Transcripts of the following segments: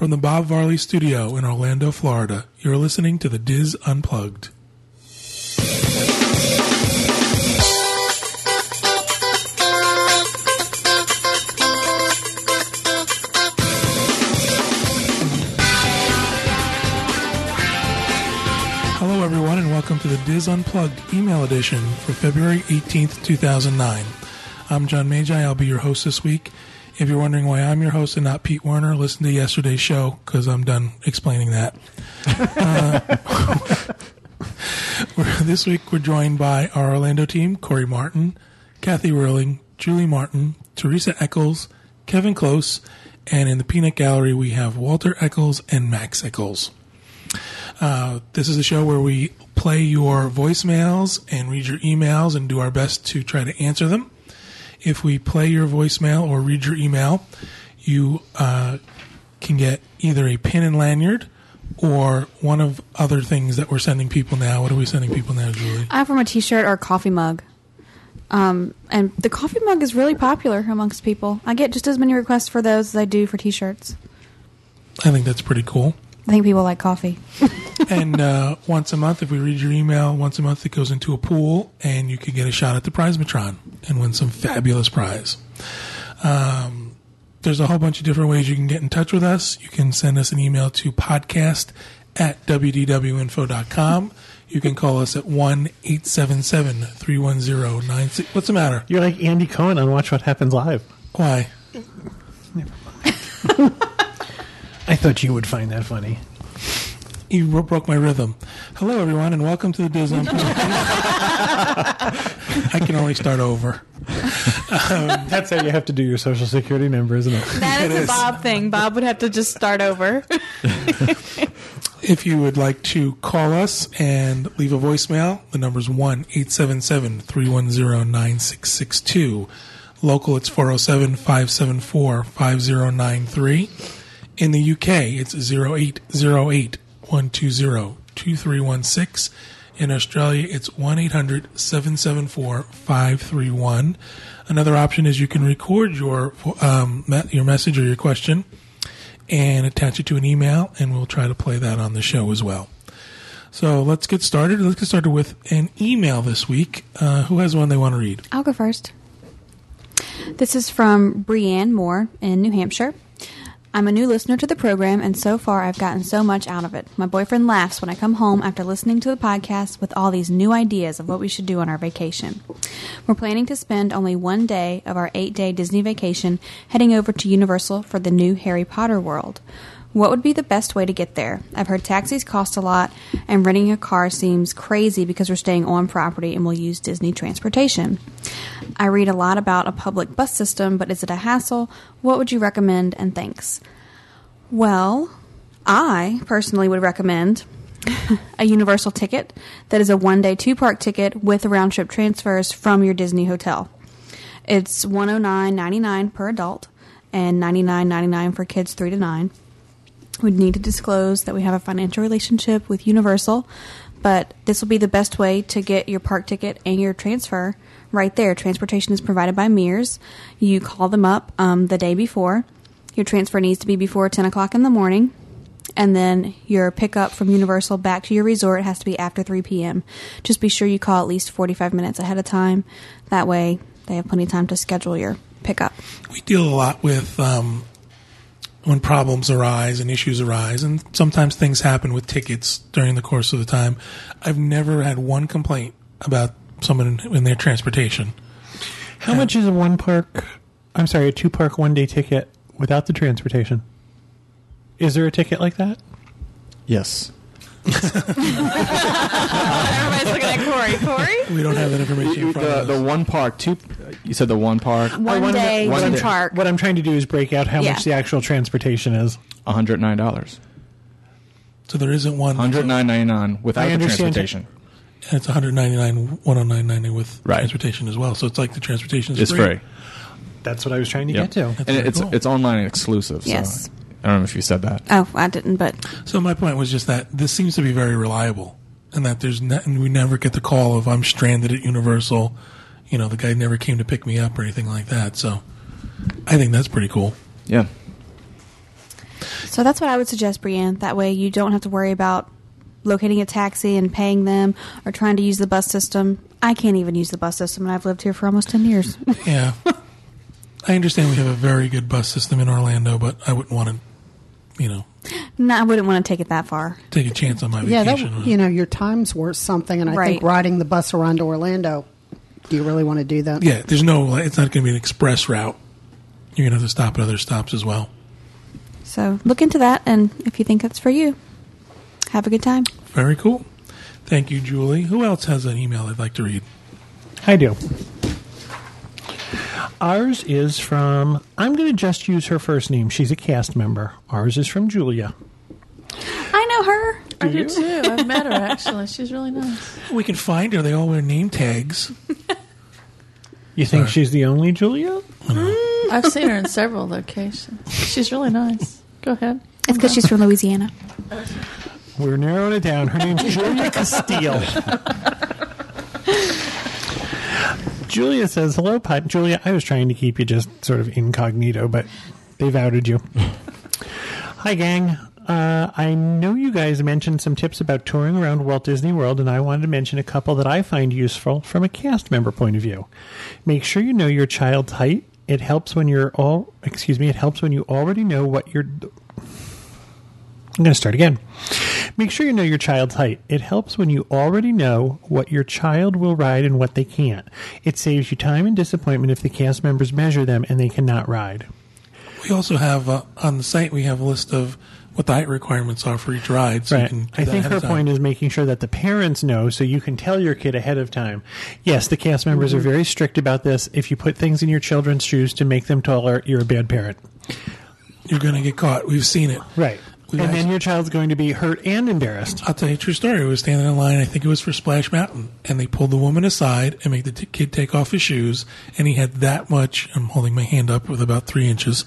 From the Bob Varley Studio in Orlando, Florida, you're listening to the DIS Unplugged. Hello, everyone, and welcome to the DIS Unplugged email edition for February 18th, 2009. I'm John Magi. I'll be your host this week. If you're wondering why I'm your host and not Pete Werner, listen to yesterday's show because I'm done explaining that. uh, this week, we're joined by our Orlando team Corey Martin, Kathy Rowling, Julie Martin, Teresa Eccles, Kevin Close, and in the Peanut Gallery, we have Walter Eccles and Max Eccles. Uh, this is a show where we play your voicemails and read your emails and do our best to try to answer them. If we play your voicemail or read your email, you uh, can get either a pin and lanyard or one of other things that we're sending people now. What are we sending people now, Julie? I have from a T-shirt or a coffee mug. Um, and the coffee mug is really popular amongst people. I get just as many requests for those as I do for T-shirts. I think that's pretty cool. I think people like coffee. and uh, once a month, if we read your email, once a month it goes into a pool, and you can get a shot at the Prizematron and win some fabulous prize. Um, there's a whole bunch of different ways you can get in touch with us. You can send us an email to podcast at wdwinfo.com. You can call us at 1 877 310 96. What's the matter? You're like Andy Cohen on Watch What Happens Live. Why? I thought you would find that funny. You broke my rhythm. Hello, everyone, and welcome to the Disney. I can only start over. That's how you have to do your social security number, isn't it? That It is a is. Bob thing. Bob would have to just start over. If you would like to call us and leave a voicemail, the number is 1 877 310 9662. Local, it's 407 574 5093. In the UK, it's 0808 120 2316. In Australia, it's 1 800 774 531. Another option is you can record your, um, your message or your question and attach it to an email, and we'll try to play that on the show as well. So let's get started. Let's get started with an email this week. Uh, who has one they want to read? I'll go first. This is from Brianne Moore in New Hampshire. I'm a new listener to the program, and so far I've gotten so much out of it. My boyfriend laughs when I come home after listening to the podcast with all these new ideas of what we should do on our vacation. We're planning to spend only one day of our eight day Disney vacation heading over to Universal for the new Harry Potter world. What would be the best way to get there? I've heard taxis cost a lot, and renting a car seems crazy because we're staying on property and will use Disney transportation. I read a lot about a public bus system, but is it a hassle? What would you recommend? And thanks. Well, I personally would recommend a universal ticket that is a one day two park ticket with round trip transfers from your Disney hotel. It's $109.99 per adult and $99.99 for kids 3 to 9 would need to disclose that we have a financial relationship with Universal, but this will be the best way to get your park ticket and your transfer right there. Transportation is provided by Mears. You call them up um, the day before. Your transfer needs to be before 10 o'clock in the morning. And then your pickup from Universal back to your resort has to be after 3 p.m. Just be sure you call at least 45 minutes ahead of time. That way, they have plenty of time to schedule your pickup. We deal a lot with um, when problems arise and issues arise, and sometimes things happen with tickets during the course of the time. I've never had one complaint about someone in, in their transportation. How much is a one park? I'm sorry, a two park one day ticket without the transportation? Is there a ticket like that? Yes. Everybody's looking at Corey. Corey? We don't have that information in front the, of the one park, two. You said the one park, One oh, wanna- day, one one park. What I'm trying to do is break out how Yeah. much the actual transportation is. one hundred nine dollars, So there isn't one. one hundred nine ninety nine without I the understand. transportation. And it's 199 109.90 with Right. transportation as well. So it's like the transportation is It's free, That's what I was trying to Yep. get to. That's and very it's cool. it's online exclusive. So Yes. I don't know if you said that. Oh, I didn't, but So my point was just that this seems to be very reliable, and that there's ne- and we never get the call of I'm stranded at Universal. You know, the guy never came to pick me up or anything like that. So I think that's pretty cool. Yeah. So that's what I would suggest, Brienne. That way you don't have to worry about locating a taxi and paying them or trying to use the bus system. I can't even use the bus system, and I've lived here for almost 10 years. Yeah. I understand we have a very good bus system in Orlando, but I wouldn't want to, you know, no, I wouldn't want to take it that far. take a chance on my Yeah, vacation. that, you know, your time's worth something, and I think riding the bus around to Orlando. Do you really want to do that? yeah, there's no, it's not going to be an express route. You're going to have to stop at other stops as well. So look into that, and if you think that's for you, have a good time. Very cool. Thank you, Julie. Who else has an email I'd like to read? I do. Ours is from, I'm going to just use her first name. She's a cast member. Ours is from Julia. I know her. I do too. I've met her actually. She's really nice. We can find her. They all wear name tags. You think Sorry. she's the only Julia? Mm, I've seen her in several locations. She's really nice. Go ahead. It's because she's from Louisiana. We're narrowing it down. Her name's Julia Castile. Julia says, Hello, Pod. Julia, I was trying to keep you just sort of incognito, but they've outed you. Hi, gang. Uh, I know you guys mentioned some tips about touring around Walt Disney World, and I wanted to mention a couple that I find useful from a cast member point of view. Make sure you know your child's height. It helps when you're all, excuse me, it helps when you already know what you're. I'm going to start again. Make sure you know your child's height. It helps when you already know what your child will ride and what they can't. It saves you time and disappointment if the cast members measure them and they cannot ride. We also have uh, on the site we have a list of what the height requirements are for each ride. So you Right. can I think her point is making sure that the parents know so you can tell your kid ahead of time. Yes, the cast members Mm-hmm. are very strict about this. If you put things in your children's shoes to make them taller, you're a bad parent. you're going to get caught. We've seen it. Right. We and then your child's going to be hurt and embarrassed. I'll tell you a true story. I was standing in line. I think it was for Splash Mountain, and they pulled the woman aside and made the t- kid take off his shoes, and he had that much. I'm holding my hand up with about three inches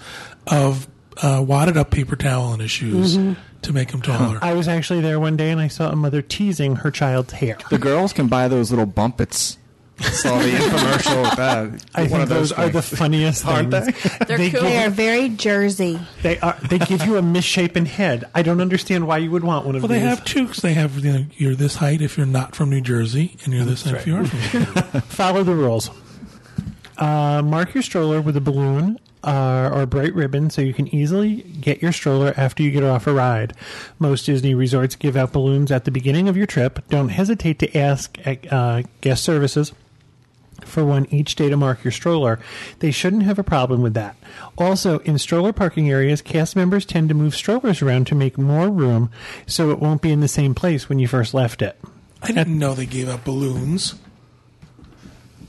of uh, wadded up paper towel in his shoes to make him taller. I was actually there one day and I saw a mother teasing her child's hair. The girls can buy those little Bumpits. Saw the infomercial with that. I One think of those, are the things. funniest Aren't things. They're They cool. give- They are very Jersey. They are. They give you a misshapen head. I don't understand why you would want one of those. well, these. they have two. 'cause they have you know, you're this height if you're not from New Jersey, and you're this height if you are from. New Jersey. Follow the rules. Uh, mark your stroller with a balloon uh, or bright ribbon so you can easily get your stroller after you get off a ride. Most Disney resorts give out balloons at the beginning of your trip. Don't hesitate to ask at uh, guest services for one each day to mark your stroller. They shouldn't have a problem with that. Also, in stroller parking areas, cast members tend to move strollers around to make more room so it won't be in the same place when you first left it. I didn't know they gave out balloons.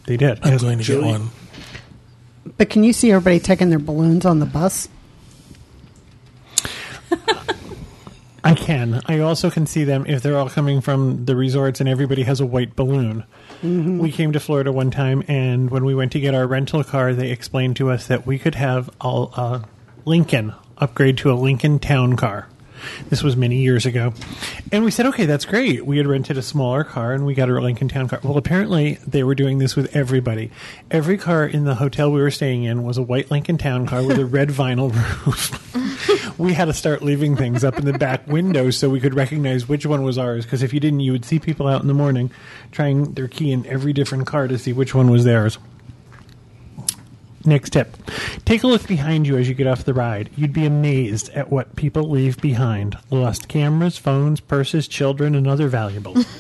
They did. I'm going to get one. But can you see everybody taking their balloons on the bus? I can. I also can see them if they're all coming from the resorts and everybody has a white balloon. We came to Florida one time, and when we went to get our rental car, they explained to us that we could have a uh, Lincoln upgrade to a Lincoln Town car. This was many years ago. And we said, okay, that's great. We had rented a smaller car and we got a Lincoln Town car. Well, apparently they were doing this with everybody. Every car in the hotel we were staying in was a white Lincoln Town car with a red vinyl roof. we had to start leaving things up in the back window so we could recognize which one was ours. Because if you didn't, you would see people out in the morning trying their key in every different car to see which one was theirs. Next tip. Take a look behind you as you get off the ride. You'd be amazed at what people leave behind lost cameras, phones, purses, children, and other valuables.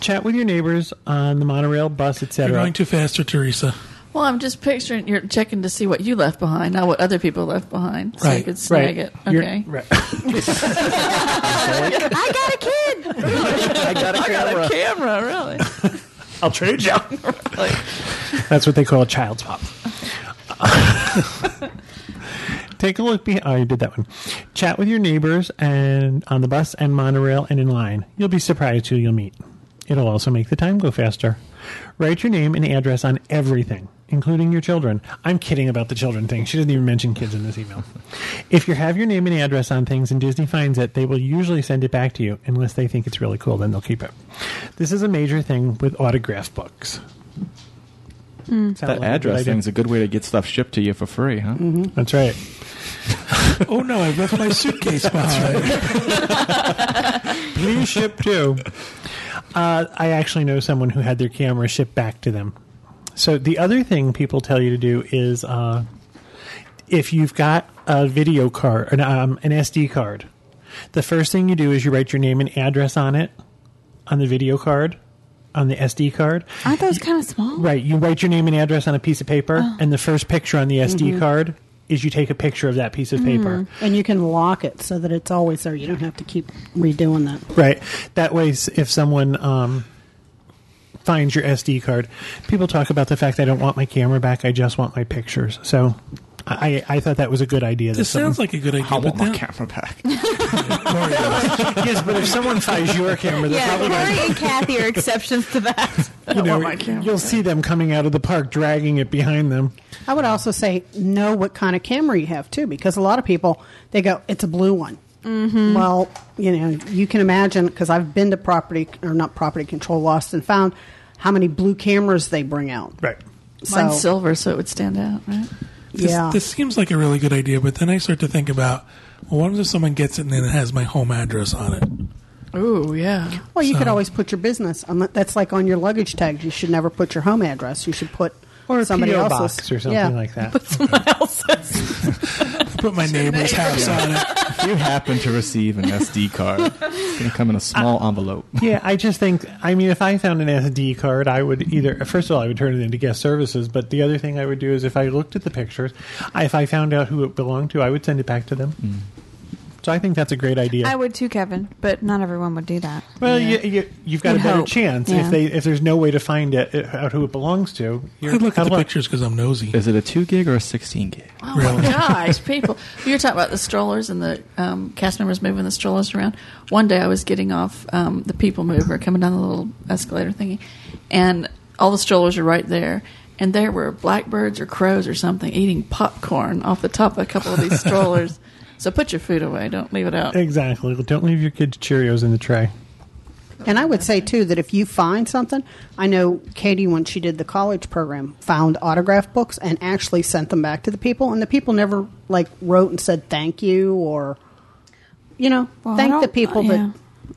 Chat with your neighbors on the monorail, bus, etc. You're going too fast, Teresa. Well, I'm just picturing you're checking to see what you left behind, not what other people left behind, so you could snag it. You're- Okay. right. I got a kid. I got a I got a camera, really. I'll trade you. Like, That's what they call a child's pop. Take a look behind. Oh, you did that one. Chat with your neighbors and on the bus and monorail and in line. You'll be surprised who you'll meet. It'll also make the time go faster. Write your name and address on everything, including your children. I'm kidding about the children thing. She didn't even mention kids in this email. If you have your name and address on things and Disney finds it, they will usually send it back to you unless they think it's really cool, then they'll keep it. This is a major thing with autograph books. Sound That like address idea? thing's a good way to get stuff shipped to you for free, huh? That's right. oh no, I've left my suitcase behind. Please ship too. Uh, I actually know someone who had their camera shipped back to them. So the other thing people tell you to do is uh, if you've got a video card, an, um, an SD card, the first thing you do is you write your name and address on it, on the video card, on the SD card. Aren't those kind of small? Right, you write your name and address on a piece of paper, and the first picture on the SD card is you take a picture of that piece of paper. And you can lock it so that it's always there. You don't have to keep redoing that. Right. That way, if someone um, finds your SD card, people talk about the fact I don't want my camera back. I just want my pictures. So, I I thought that was a good idea. This sounds like a good idea, I but want my then, camera back. Yes, but if someone finds your camera, they're Yeah, probably Corey and Kathy are exceptions to that. you know, want my camera you'll back. see them coming out of the park dragging it behind them. I would also say know what kind of camera you have too, because a lot of people they go, "It's a blue one." Mm-hmm. Well, you know, you can imagine because I've been to property or not property control lost and found how many blue cameras they bring out. Right. So Mine's silver, so it would stand out, right? This, yeah, this seems like a really good idea, but then I start to think about, well, what if someone gets it and then it has my home address on it? Oh yeah. well, you could always put your business. on That's like on your luggage tags. You should never put your home address. You should put Or a somebody PO else's box or something yeah. like that. Put Someone else's. Put my neighbor's house on it. if you happen to receive an SD card, it's going to come in a small uh, envelope. Yeah, I just think. I mean, if I found an SD card, I would either first of all I would turn it into guest services, but the other thing I would do is if I looked at the pictures, I, if I found out who it belonged to, I would send it back to them. Mm. So I think that's a great idea. I would too, Kevin, but not everyone would do that. well, you, you, you've got You'd a better hope. chance Yeah. if they if there's no way to find it uh, out who it belongs to. You're I'd look at the of pictures because I'm nosy. Is it a 2 gig or a 16 gig? Oh Really? my gosh, people! You were talking about the strollers and the um, cast members moving the strollers around. One day, I was getting off um, the people mover, coming down the little escalator thingy, and all the strollers are right there. And there were blackbirds or crows or something eating popcorn off the top of a couple of these strollers. So put your food away; don't leave it out. Exactly. Don't leave your kids' Cheerios in the tray. And I would say too that if you find something, I know Katie when she did the college program found autograph books and actually sent them back to the people, and the people never like wrote and said thank you or, you know, Well, thank the don't- people uh, yeah. that.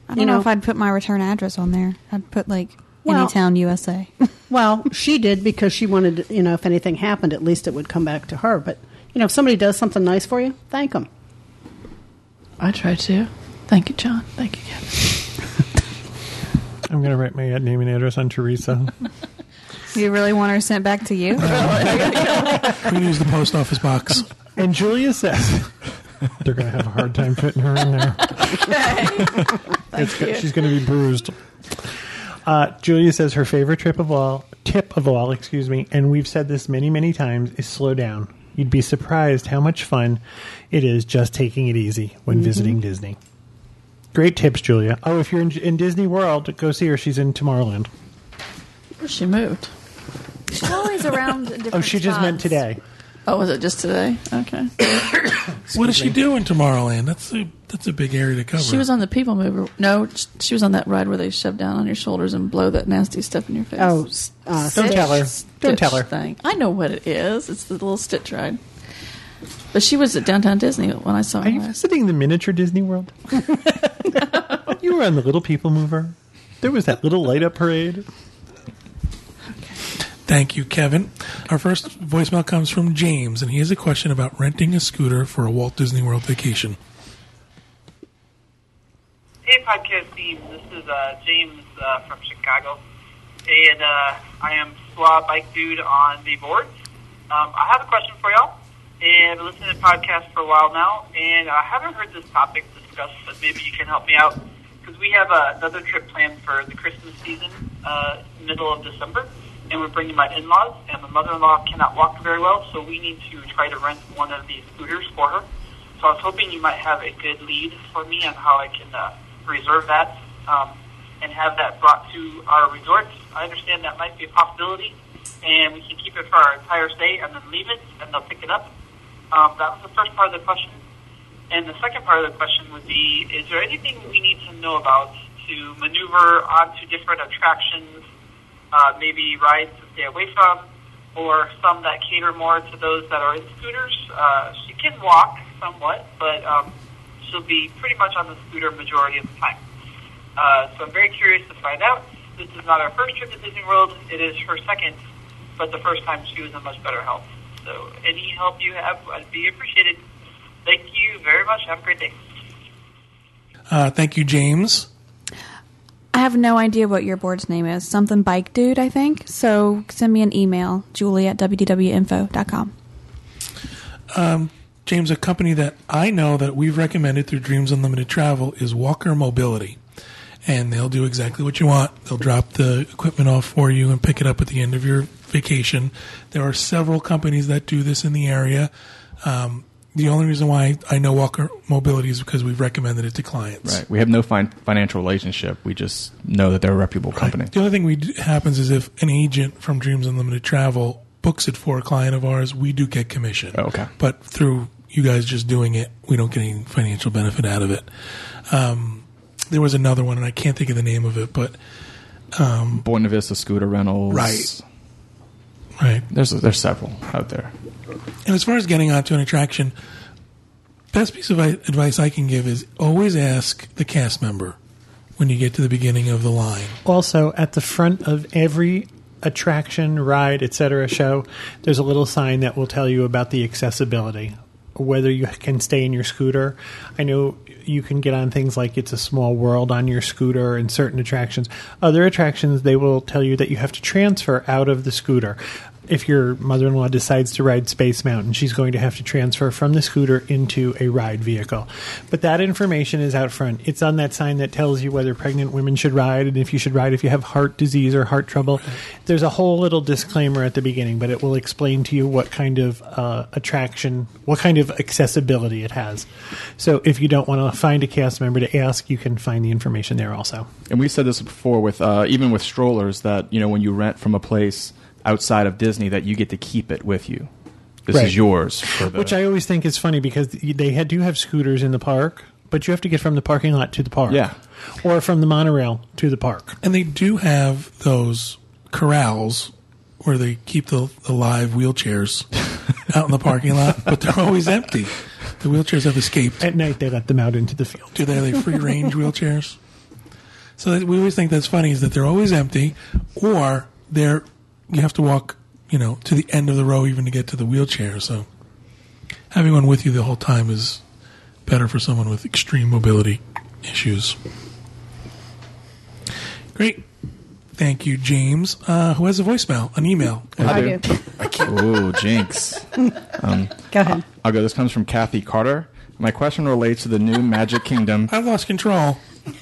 I don't you know, know- if I'd put my return address on there. I'd put like Well- Anytown, USA. Well, she did because she wanted, you know, if anything happened, at least it would come back to her. But you know, if somebody does something nice for you, thank them. I try to. Thank you, John. Thank you, Kevin. I'm going to write my name and address on Teresa. you really want her sent back to you? We can use the post office box. and Julia says they're going to have a hard time fitting her in there. It's go- she's going to be bruised. Uh, Julia says her favorite trip of all, tip of all, excuse me, and we've said this many, many times, is slow down. You'd be surprised how much fun it is just taking it easy when mm-hmm. visiting Disney. Great tips, Julia. Oh, if you're in, in Disney World, go see her. She's in Tomorrowland. She moved. She's always around. Different Oh, she just meant today. Oh, was it just today? Okay. What is she doing Tomorrowland? That's a that's a big area to cover. She was on the people mover. No, she was on that ride where they shove down on your shoulders and blow that nasty stuff in your face. Oh, s- uh, Don't Stitch- tell her. Don't tell her. Thing. I know what it is. It's the little Stitch ride. But she was at downtown Disney when I saw Are her. you last. visiting the miniature Disney World? you were on the Little People Mover. There was that little light up parade. Thank you, Kevin. Our first voicemail comes from James, and he has a question about renting a scooter for a Walt Disney World vacation. Hey, podcast team. This is uh, James uh, from Chicago, and uh, I am Swa Bike Dude on the boards. Um, I have a question for y'all, and I've been listening to podcasts for a while now, and I haven't heard this topic discussed, but maybe you can help me out because we have uh, another trip planned for the Christmas season, uh, middle of December, and we're bringing my in-laws, and my mother-in-law cannot walk very well, so we need to try to rent one of these scooters for her. So I was hoping you might have a good lead for me on how I can uh, reserve that um, and have that brought to our resort. I understand that might be a possibility, and we can keep it for our entire stay and then leave it, and they'll pick it up. Um, that was the first part of the question. And the second part of the question would be, is there anything we need to know about to maneuver onto different attractions, uh, maybe rides to stay away from, or some that cater more to those that are in scooters. Uh, she can walk somewhat, but um, she'll be pretty much on the scooter majority of the time. Uh, so I'm very curious to find out. This is not her first trip to Disney World. It is her second, but the first time she was in much better health. So any help you have, I'd be appreciated. Thank you very much. Have a great day. Uh, thank you, James. I have no idea what your board's name is. Something Bike Dude, I think. So send me an email, julie at wdwinfo.com. James, a company that I know that we've recommended through Dreams Unlimited Travel is Walker Mobility. And they'll do exactly what you want. They'll drop the equipment off for you and pick it up at the end of your vacation. There are several companies that do this in the area. Um, the only reason why I know Walker Mobility is because we've recommended it to clients. Right. We have no fin- financial relationship. We just know that they're a reputable company. The only thing we do, happens is if an agent from Dreams Unlimited Travel books it for a client of ours, we do get commission. Oh, okay. But through you guys just doing it, we don't get any financial benefit out of it. Um, there was another one, and I can't think of the name of it, but Buena Vista Scooter Rentals. Right. right. There's there's several out there. And as far as getting onto an attraction, best piece of advice I can give is always ask the cast member when you get to the beginning of the line. Also, at the front of every attraction, ride, etc. show, there's a little sign that will tell you about the accessibility, whether you can stay in your scooter. I know you can get on things like it's a small world on your scooter and certain attractions. Other attractions, they will tell you that you have to transfer out of the scooter. If your mother in law decides to ride Space Mountain, she's going to have to transfer from the scooter into a ride vehicle. But that information is out front. It's on that sign that tells you whether pregnant women should ride and if you should ride if you have heart disease or heart trouble. There's a whole little disclaimer at the beginning, but it will explain to you what kind of uh, attraction, what kind of accessibility it has. So if you don't want to find a cast member to ask, you can find the information there also. And we said this before with uh, even with strollers that you know when you rent from a place outside of Disney that you get to keep it with you. This Right. is yours. For the, Which I always think is funny because they had, do have scooters in the park, but you have to get from the parking lot to the park. Yeah. Or from the monorail to the park. And they do have those corrals where they keep the, the live wheelchairs out in the parking lot, but they're always empty. The wheelchairs have escaped. At night, they let them out into the field. Do they? Are they free range wheelchairs? So we always think that's funny is that they're always empty, or they're you have to walk, you know, to the end of the row even to get to the wheelchair. So having one with you the whole time is better for someone with extreme mobility issues. Great. Thank you, James. Uh, who has a voicemail? An email? I do. Ooh, jinx. Go ahead. I'll go. This comes from Kathy Carter. My question relates to the new Magic Kingdom. I've lost control.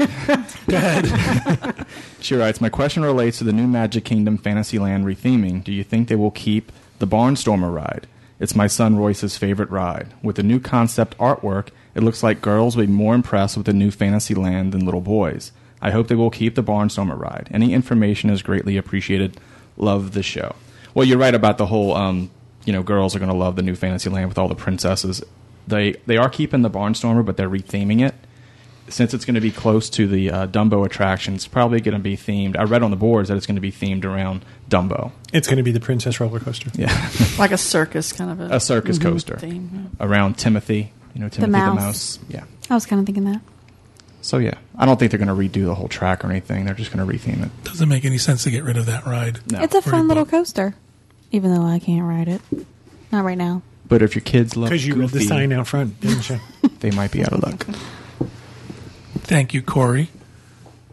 Go ahead. She writes, My question relates to the new Magic Kingdom Fantasyland retheming. Do you think they will keep the Barnstormer ride? It's my son Royce's favorite ride. With the new concept artwork, it looks like girls will be more impressed with the new Fantasyland than little boys. I hope they will keep the Barnstormer ride. Any information is greatly appreciated. Love the show. Well, you're right about the whole, um, you know, girls are going to love the new Fantasyland with all the princesses. They they are keeping the Barnstormer, but they're retheming it since it's going to be close to the uh, Dumbo attraction, it's probably going to be themed. I read on the boards that it's going to be themed around Dumbo. It's going to be the Princess roller coaster. Yeah, like a circus kind of a, a circus coaster theme. around Timothy. You know, Timothy the mouse. mouse. Yeah. I was kind of thinking that. So yeah, I don't think they're going to redo the whole track or anything. They're just going to retheme it. Doesn't make any sense to get rid of that ride. No. It's a fun little book. coaster, even though I can't ride it. Not right now. but if your kids love Because you read the sign out front, didn't you? they might be out of luck. Thank you, Corey.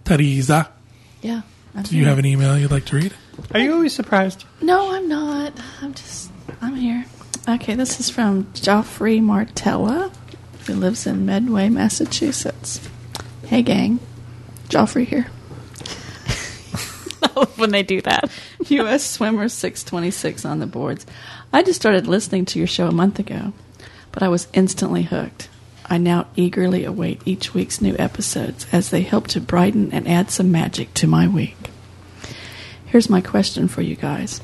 Teresa, Yeah. I'm do you have an email you'd like to read? Are you always surprised? No, I'm not. I'm just, I'm here. Okay, this is from Joffrey Martella, who lives in Medway, Massachusetts. Hey, gang. Joffrey here. when they do that. U.S. Swimmer 626 on the boards. I just started listening to your show a month ago, but I was instantly hooked. I now eagerly await each week's new episodes as they help to brighten and add some magic to my week. Here's my question for you guys.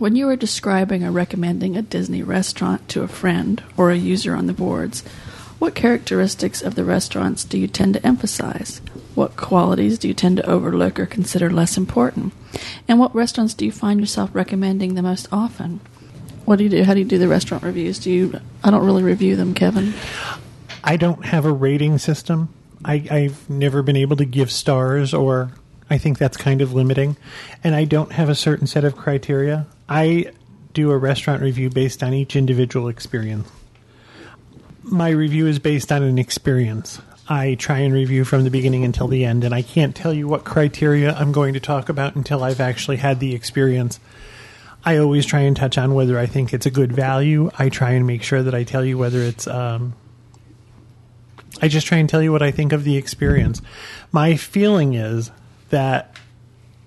When you are describing or recommending a Disney restaurant to a friend or a user on the boards, What characteristics of the restaurants do you tend to emphasize? What qualities do you tend to overlook or consider less important? And what restaurants do you find yourself recommending the most often? What do you do? How do you do the restaurant reviews? Do you? I don't really review them, Kevin. I don't have a rating system. I, I've never been able to give stars, or I think that's kind of limiting. And I don't have a certain set of criteria. I do a restaurant review based on each individual experience. My review is based on an experience. I try and review from the beginning until the end, and I can't tell you what criteria I'm going to talk about until I've actually had the experience. I always try and touch on whether I think it's a good value. I try and make sure that I tell you whether it's um, I just try and tell you what I think of the experience. My feeling is that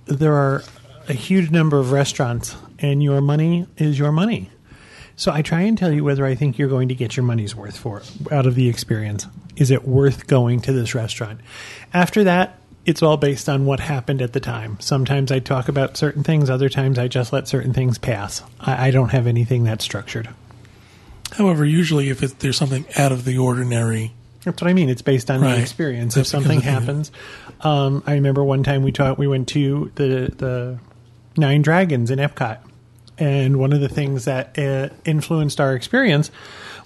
there are a huge number of restaurants, and your money is your money. So I try and tell you whether I think you're going to get your money's worth for out of the experience. Is it worth going to this restaurant? After that, it's all based on what happened at the time. Sometimes I talk about certain things, other times I just let certain things pass. I, I don't have anything that's structured. However, usually if it, there's something out of the ordinary, That's what I mean. It's based on Right. the experience. That's if something because of the- happens, um, I remember one time we taught. We went to the the Nine Dragons in Epcot, and one of the things that uh, influenced our experience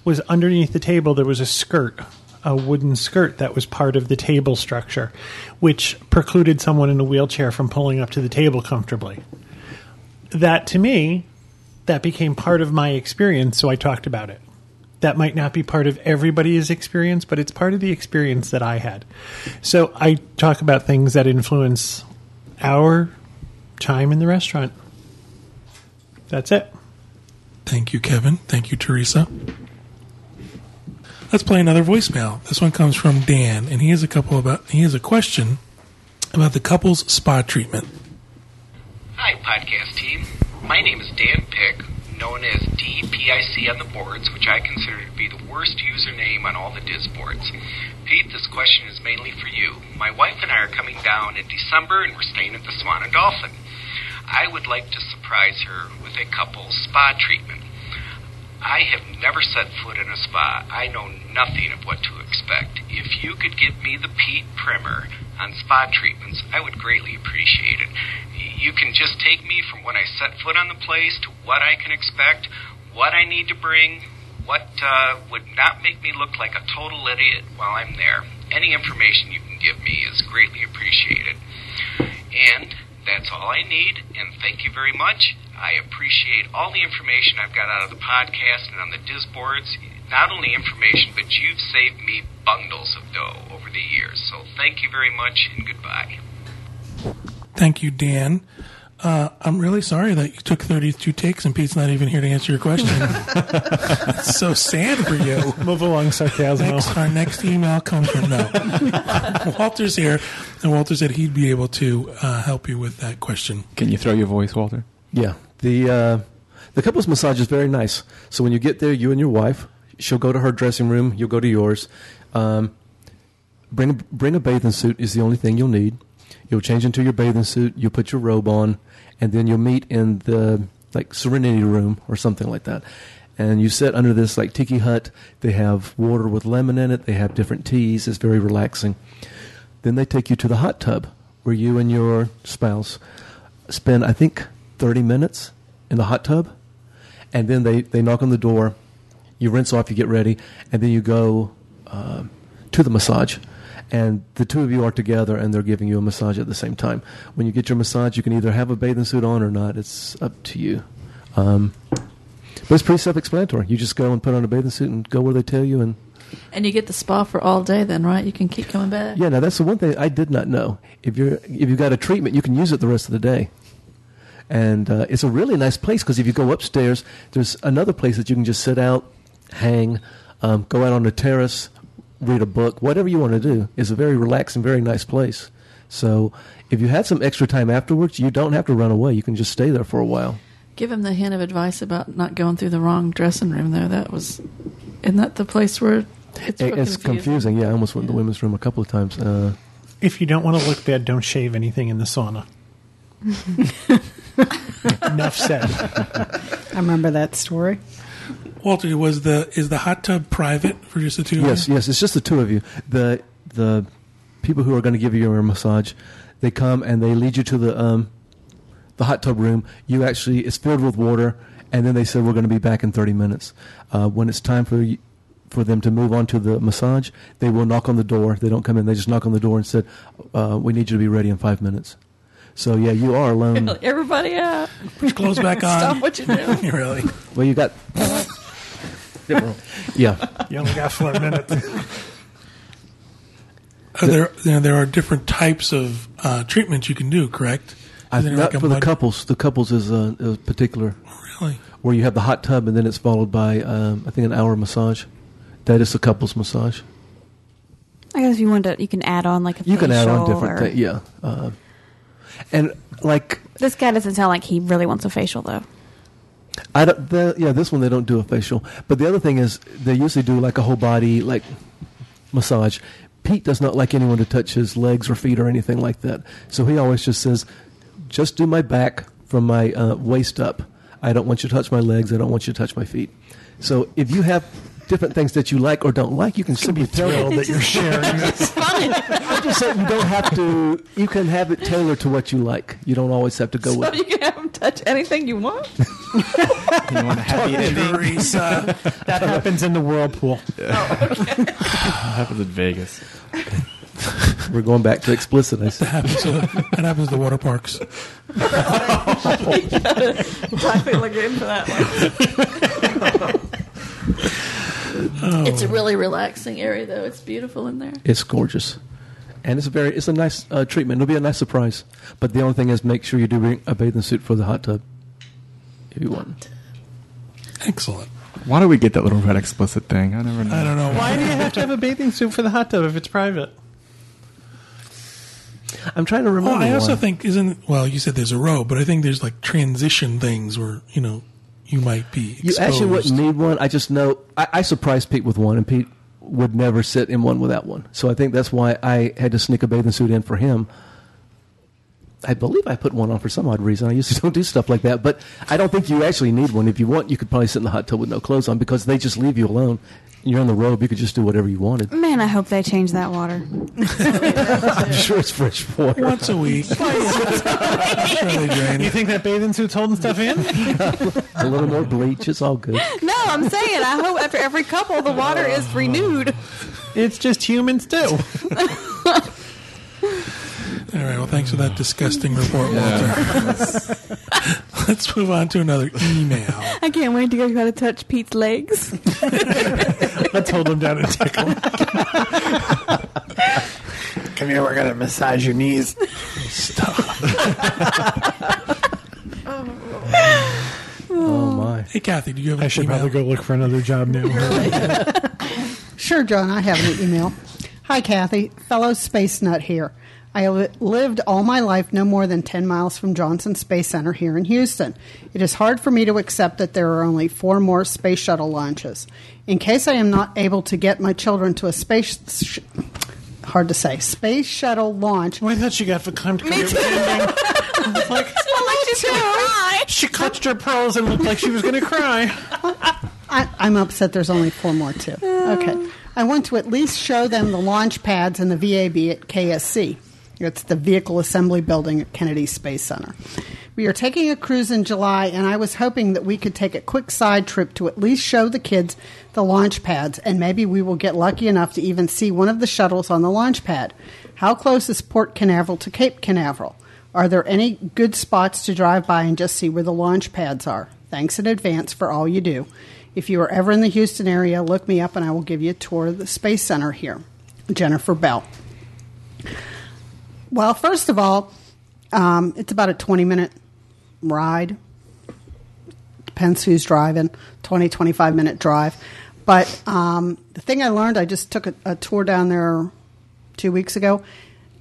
was underneath the table there was a skirt, a wooden skirt that was part of the table structure, which precluded someone in a wheelchair from pulling up to the table comfortably. That to me, that became part of my experience, so I talked about it that might not be part of everybody's experience, but it's part of the experience that I had. So I talk about things that influence our time in the restaurant. That's it. Thank you, Kevin. Thank you, Teresa. Let's play another voicemail. This one comes from Dan, and he has a couple about he has a question about the couple's spa treatment. Hi, podcast team. My name is Dan Pick, known as DPIC on the boards, which I consider to be the worst username on all the DIS boards. Pete, this question is mainly for you. My wife and I are coming down in December, and we're staying at the Swan and Dolphin. I would like to surprise her with a couple's spa treatment. I have never set foot in a spa. I know nothing of what to expect. If you could give me the Pete primer on spa treatments, I would greatly appreciate it. You can just take me from when I set foot on the place to what I can expect, what I need to bring, what uh, would not make me look like a total idiot while I'm there. Any information you can give me is greatly appreciated. And that's all I need, and thank you very much. I appreciate all the information I've got out of the podcast and on the Disboards. Not only information, but you've saved me bundles of dough over the years. So thank you very much, and goodbye. Thank you, Dan. Uh, I'm really sorry that you took 32 takes and Pete's not even here to answer your question. it's so sad for you. Move along, sarcasm. Next, our next email comes from no. Walter's here, and Walter said he'd be able to uh, help you with that question. Can you throw your voice, Walter? Yeah, the uh, the couples massage is very nice. So when you get there, you and your wife, she'll go to her dressing room, you'll go to yours. Um, bring a, bring a bathing suit is the only thing you'll need. You'll change into your bathing suit. You'll put your robe on, and then you'll meet in the like Serenity Room or something like that. And you sit under this like tiki hut. They have water with lemon in it. They have different teas. It's very relaxing. Then they take you to the hot tub where you and your spouse spend, I think, 30 minutes in the hot tub. And then they, they knock on the door. You rinse off, you get ready, and then you go uh, to the massage. And the two of you are together, and they're giving you a massage at the same time. When you get your massage, you can either have a bathing suit on or not. It's up to you. Um, but it's pretty self-explanatory. You just go and put on a bathing suit and go where they tell you, and And you get the spa for all day, then, right? You can keep coming back. yeah, now that's the one thing I did not know. If you're if you've got a treatment, you can use it the rest of the day. And uh, it's a really nice place because if you go upstairs, there's another place that you can just sit out, hang, um, go out on the terrace, read a book, whatever you want to do. It's a very relaxing, very nice place. So if you have some extra time afterwards, you don't have to run away. You can just stay there for a while. Give him the hint of advice about not going through the wrong dressing room, though. That was, isn't that the place where it's, It- it's confusing. Yeah, I almost went in the women's room a couple of times. Uh, If you don't want to look bad, don't shave anything in the sauna. Enough said. I remember that story. Walter, was the is the hot tub private for just the two? of Yes, you? yes, yes. it's just the two of you. The the people who are going to give you your massage, they come and they lead you to the um, the hot tub room. You actually it's filled with water, and then they said we're going to be back in thirty minutes. Uh, when it's time for you, for them to move on to the massage, they will knock on the door. They don't come in; they just knock on the door and said, uh, "We need you to be ready in five minutes." So yeah, you are alone. Everybody out. Put your clothes back on. Stop what you're doing. really? Well, you got. yeah, You only got four minutes. Are there you know, there are different types of uh, treatments you can do, correct? I, Is there not like a for the mud- couples. The couples is a, a particular Really? where you have the hot tub and then it's followed by um, I think an hour massage. That is the couples massage. I guess if you want to, you can add on like a You can add on different or- things. Yeah, uh, and like This guy doesn't sound like he really wants a facial though. I don't. The, yeah, this one they don't do a facial. But the other thing is they usually do like a whole body like massage. Pete does not like anyone to touch his legs or feet or anything like that. So he always just says, "Just do my back from my uh, waist up. I don't want you to touch my legs. I don't want you to touch my feet." So if you have different things that you like or don't like, you can simply tell. Thrilled that you're sharing this. I'm just saying you don't have to. You can have it tailored to what you like. You don't always have to go So with. you can have them touch anything you want. You want a happy ending? Teresa. That happens in the whirlpool. Oh, that happens in Vegas. We're going back to explicit. I said. happens to, that happens to water parks. Type look into that one. It's a really relaxing area, though. It's beautiful in there. It's gorgeous, and it's a very it's a nice uh, treatment. It'll be a nice surprise. But the only thing is, make sure you do bring a bathing suit for the hot tub if you want. Excellent. Why do we get that little red explicit thing? I never know. I don't know Why do you have to have a bathing suit for the hot tub if it's private? I'm trying to Well, remember. I also why. think isn't well. You said there's a row, but I think there's like transition things where you know you might be. you actually wouldn't need one. I just know I, I surprised Pete with one, and Pete would never sit in one without one. So I think that's why I had to sneak a bathing suit in for him. I believe I put one on for some odd reason. I usually don't do stuff like that, but I don't think you actually need one. If you want, you could probably sit in the hot tub with no clothes on because they just leave you alone. You're on the robe; you could just do whatever you wanted. Man, I hope they change that water. I'm sure it's fresh water. once a week. sure they drain You think that bathing suit's holding stuff in? a little more bleach. It's all good. No, I'm saying I hope after every couple the water is renewed. It's just humans too. All right. Well, thanks for that disgusting report, Walter. Let's move on to another email. I can't wait to go try to touch Pete's legs. Let's hold him down and tickle him. Come here, we're gonna massage your knees. Stop. Oh. oh my! Hey, Kathy, do you have an I should email? probably go look for another job now. Sure, John, I have an email. Hi, Kathy, fellow space nut here. I li- lived all my life no more than 10 miles from Johnson Space Center here in Houston. It is hard for me to accept that there are only four more space shuttle launches. In case I am not able to get my children to a space. Sh- hard to say. Space shuttle launch. Oh, I thought she got for time to come here. like, she clutched her pearls and looked like she was going to cry. I, I'm upset there's only four more, too. Okay. I want to at least show them the launch pads and the VAB at KSC. It's the Vehicle Assembly Building at Kennedy Space Center. We are taking a cruise in July, and I was hoping that we could take a quick side trip to at least show the kids the launch pads, and maybe we will get lucky enough to even see one of the shuttles on the launch pad. How close is Port Canaveral to Cape Canaveral? Are there any good spots to drive by and just see where the launch pads are? Thanks in advance for all you do. If you are ever in the Houston area, look me up and I will give you a tour of the Space Center here. Jennifer Bell. Well, first of all, um, it's about a 20 minute ride. Depends who's driving, 20, 25 minute drive. But um, the thing I learned, I just took a, a tour down there two weeks ago.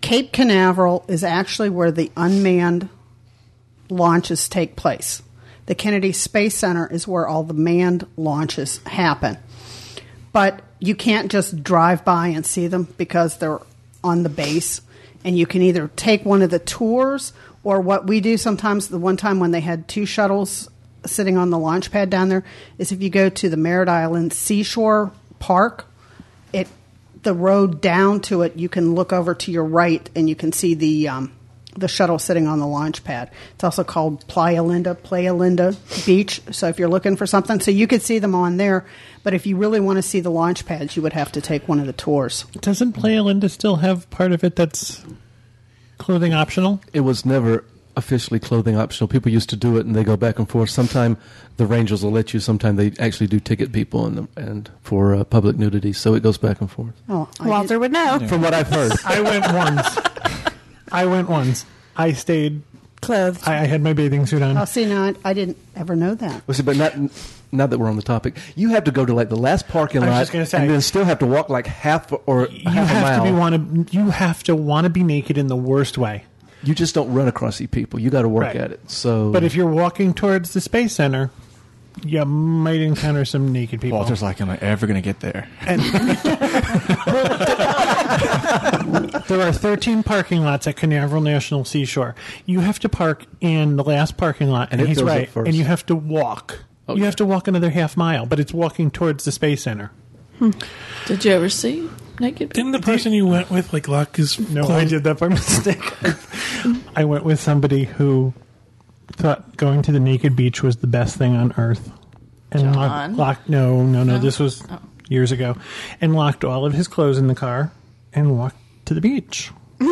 Cape Canaveral is actually where the unmanned launches take place. The Kennedy Space Center is where all the manned launches happen. But you can't just drive by and see them because they're on the base. And you can either take one of the tours or what we do sometimes. The one time when they had two shuttles sitting on the launch pad down there is if you go to the Merritt Island Seashore Park, it the road down to it, you can look over to your right and you can see the um, the shuttle sitting on the launch pad. It's also called Playa Linda, Playa Linda Beach. So if you're looking for something, so you could see them on there. But if you really want to see the launch pads, you would have to take one of the tours. Doesn't Playa Linda still have part of it that's clothing optional? It was never officially clothing optional. People used to do it, and they go back and forth. Sometime the Rangers will let you. Sometime they actually do ticket people and and for uh, public nudity. So it goes back and forth. Oh, Walter would know. From what I've heard, I went once. I went once. I stayed. Clothed. I, I had my bathing suit on. Oh, see, now I, I didn't ever know that. well, see, but not now that we're on the topic, you have to go to like the last parking I was lot, just gonna say- and then still have to walk like half or you half a have mile. to be want to. You have to want to be naked in the worst way. you just don't run across these people. You got to work Right. at it. So, But if you're walking towards the space center, you might encounter some naked people. Walter's like, am I ever going to get there? And there are 13 parking lots at Canaveral National Seashore. You have to park in the last parking lot, And and, he's right. And you have to walk. Okay. You have to walk another half mile, but it's walking towards the space center. Hmm. Did you ever see naked? Didn't the person you went with like lock his No, clothes? I did that by mistake. I went with somebody who thought going to the naked beach was the best thing on earth. And John? locked, locked no, no, no, No? this was Oh. years ago. And locked all of his clothes in the car and walked to the beach.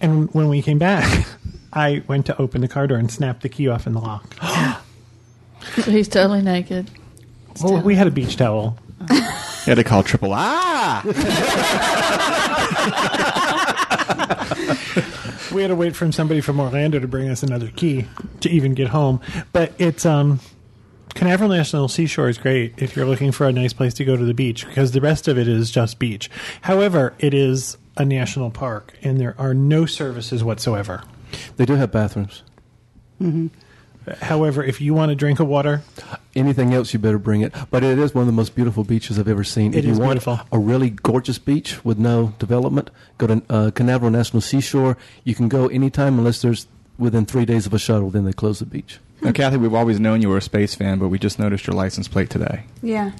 and when we came back, I went to open the car door and snapped the key off in the lock. So he's totally naked. well, we had a beach towel. You had to call triple ah. we had to wait for somebody from Orlando to bring us another key to even get home. But it's um, Canaveral National Seashore is great if you're looking for a nice place to go to the beach because the rest of it is just beach. However, it is a national park and there are no services whatsoever. they do have bathrooms. However, if you want to drink a water, Anything else, you better bring it. But it is one of the most beautiful beaches I've ever seen. It if you want beautiful. a really gorgeous beach with no development, go to uh, Canaveral National Seashore. You can go anytime unless there's within three days of a shuttle. Then they close the beach. Now, Kathy, we've always known you were a space fan, but we just noticed your license plate today. Yeah.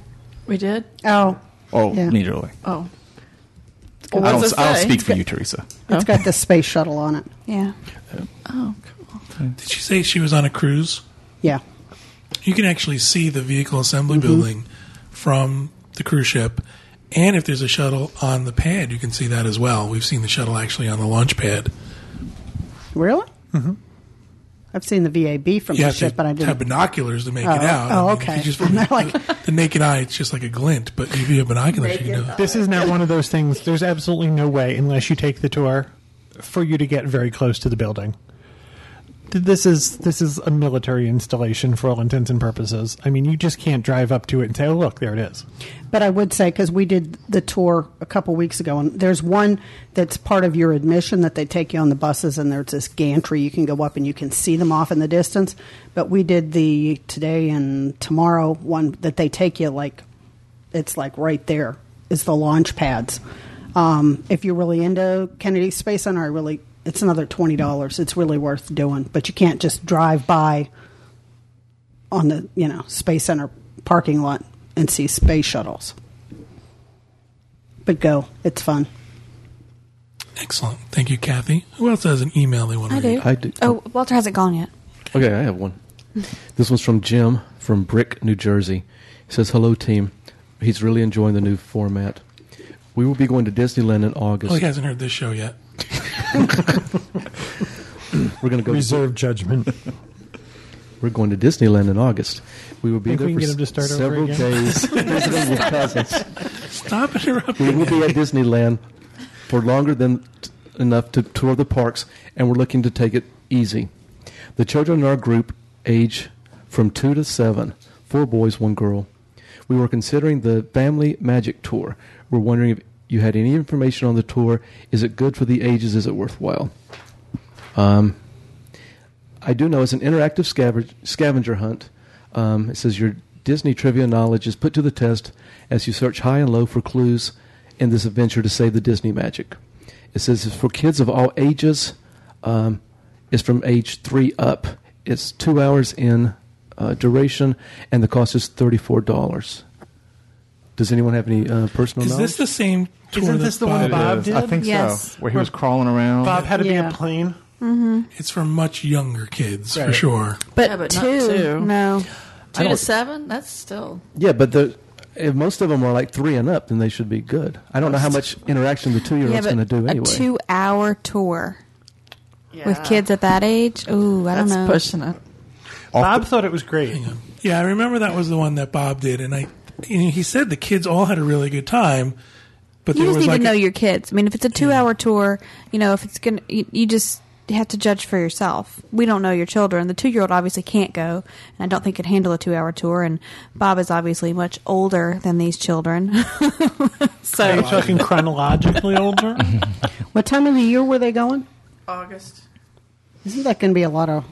We did? Oh, Oh, Yeah. neither Oh. I What don't, I don't speak for you, Teresa. it's got the space shuttle on it. Yeah. Oh, cool. Did she say she was on a cruise? Yeah. You can actually see the vehicle assembly Mm-hmm. building from the cruise ship. And if there's a shuttle on the pad, you can see that as well. We've seen the shuttle actually on the launch pad. Really? Mm-hmm. I've seen the VAB from You the ship, to but I didn't. Have binoculars to make Oh, it out. oh, I mean, okay. just the, like- the naked eye, it's just like a glint. But if you have binoculars, you can do it. this is not one of those things. There's absolutely no way, unless you take the tour, for you to get very close to the building. This is this is a military installation for all intents and purposes. I mean, you just can't drive up to it and say, "Oh, look, there it is." But I would say because we did the tour a couple weeks ago, and there's one that's part of your admission that they take you on the buses, and there's this gantry you can go up and you can see them off in the distance. But we did the today and tomorrow one that they take you like it's like right there is the launch pads. Um, if you're really into Kennedy Space Center, I really it's another twenty dollars. It's really worth doing, but you can't just drive by on the you know Space Center parking lot and see space shuttles. But go, it's fun. Excellent. Thank you, Kathy. Who else has an email they want to I read? do. I do. Oh, Walter hasn't gone yet. Okay, I have one. This one's from Jim from Brick, New Jersey. He says, "Hello, team. He's really enjoying the new format. We will be going to Disneyland in August. Well, he hasn't heard this show yet. We're going to go. Reserve judgment. We're going to Disneyland in August. We will be Think there we can for get him to start over several again? days visiting with cousins. Stop interrupting. We will be at Disneyland for longer than t- enough to tour the parks, and we're looking to take it easy. The children in our group age from two to seven, four boys, one girl. We were considering the Family Magic Tour. We're wondering if you had any information on the tour. Is it good for the ages? Is it worthwhile? Um, I do know it's an interactive scavenger, hunt. Um, it says your Disney trivia knowledge is put to the test as you search high and low for clues in this adventure to save the Disney magic. It says it's for kids of all ages. Um, it's from age three up. It's two hours in uh, duration, and the cost is $34. Does anyone have any uh, personal Is knowledge? this the same tour Isn't that this the one Bob is. did? I think Yes. so. Where he was crawling around. Bob had to Yeah. be a plane. It's for much younger kids, for sure. But, Yeah, but not two, two. no. Two to seven? That's still. yeah, but the, if most of them are like three and up, then they should be good. I don't know how much interaction the two year old's but going to do anyway. a two-hour tour Yeah. with kids at that age. Ooh, I don't That's know. pushing it. Bob thought it was great. Yeah, I remember that was the one that Bob did, and I. You know, he said the kids all had a really good time, but You there just was need like to know a- your kids. I mean, if it's a two-hour tour, you know, if it's gonna, you, you just have to judge for yourself. We don't know your children. The two-year-old obviously can't go, and I don't think could handle a two-hour tour. And Bob is obviously much older than these children, Are you so talking chronologically older? What time of the year were they going? August. Isn't that going to be a lot of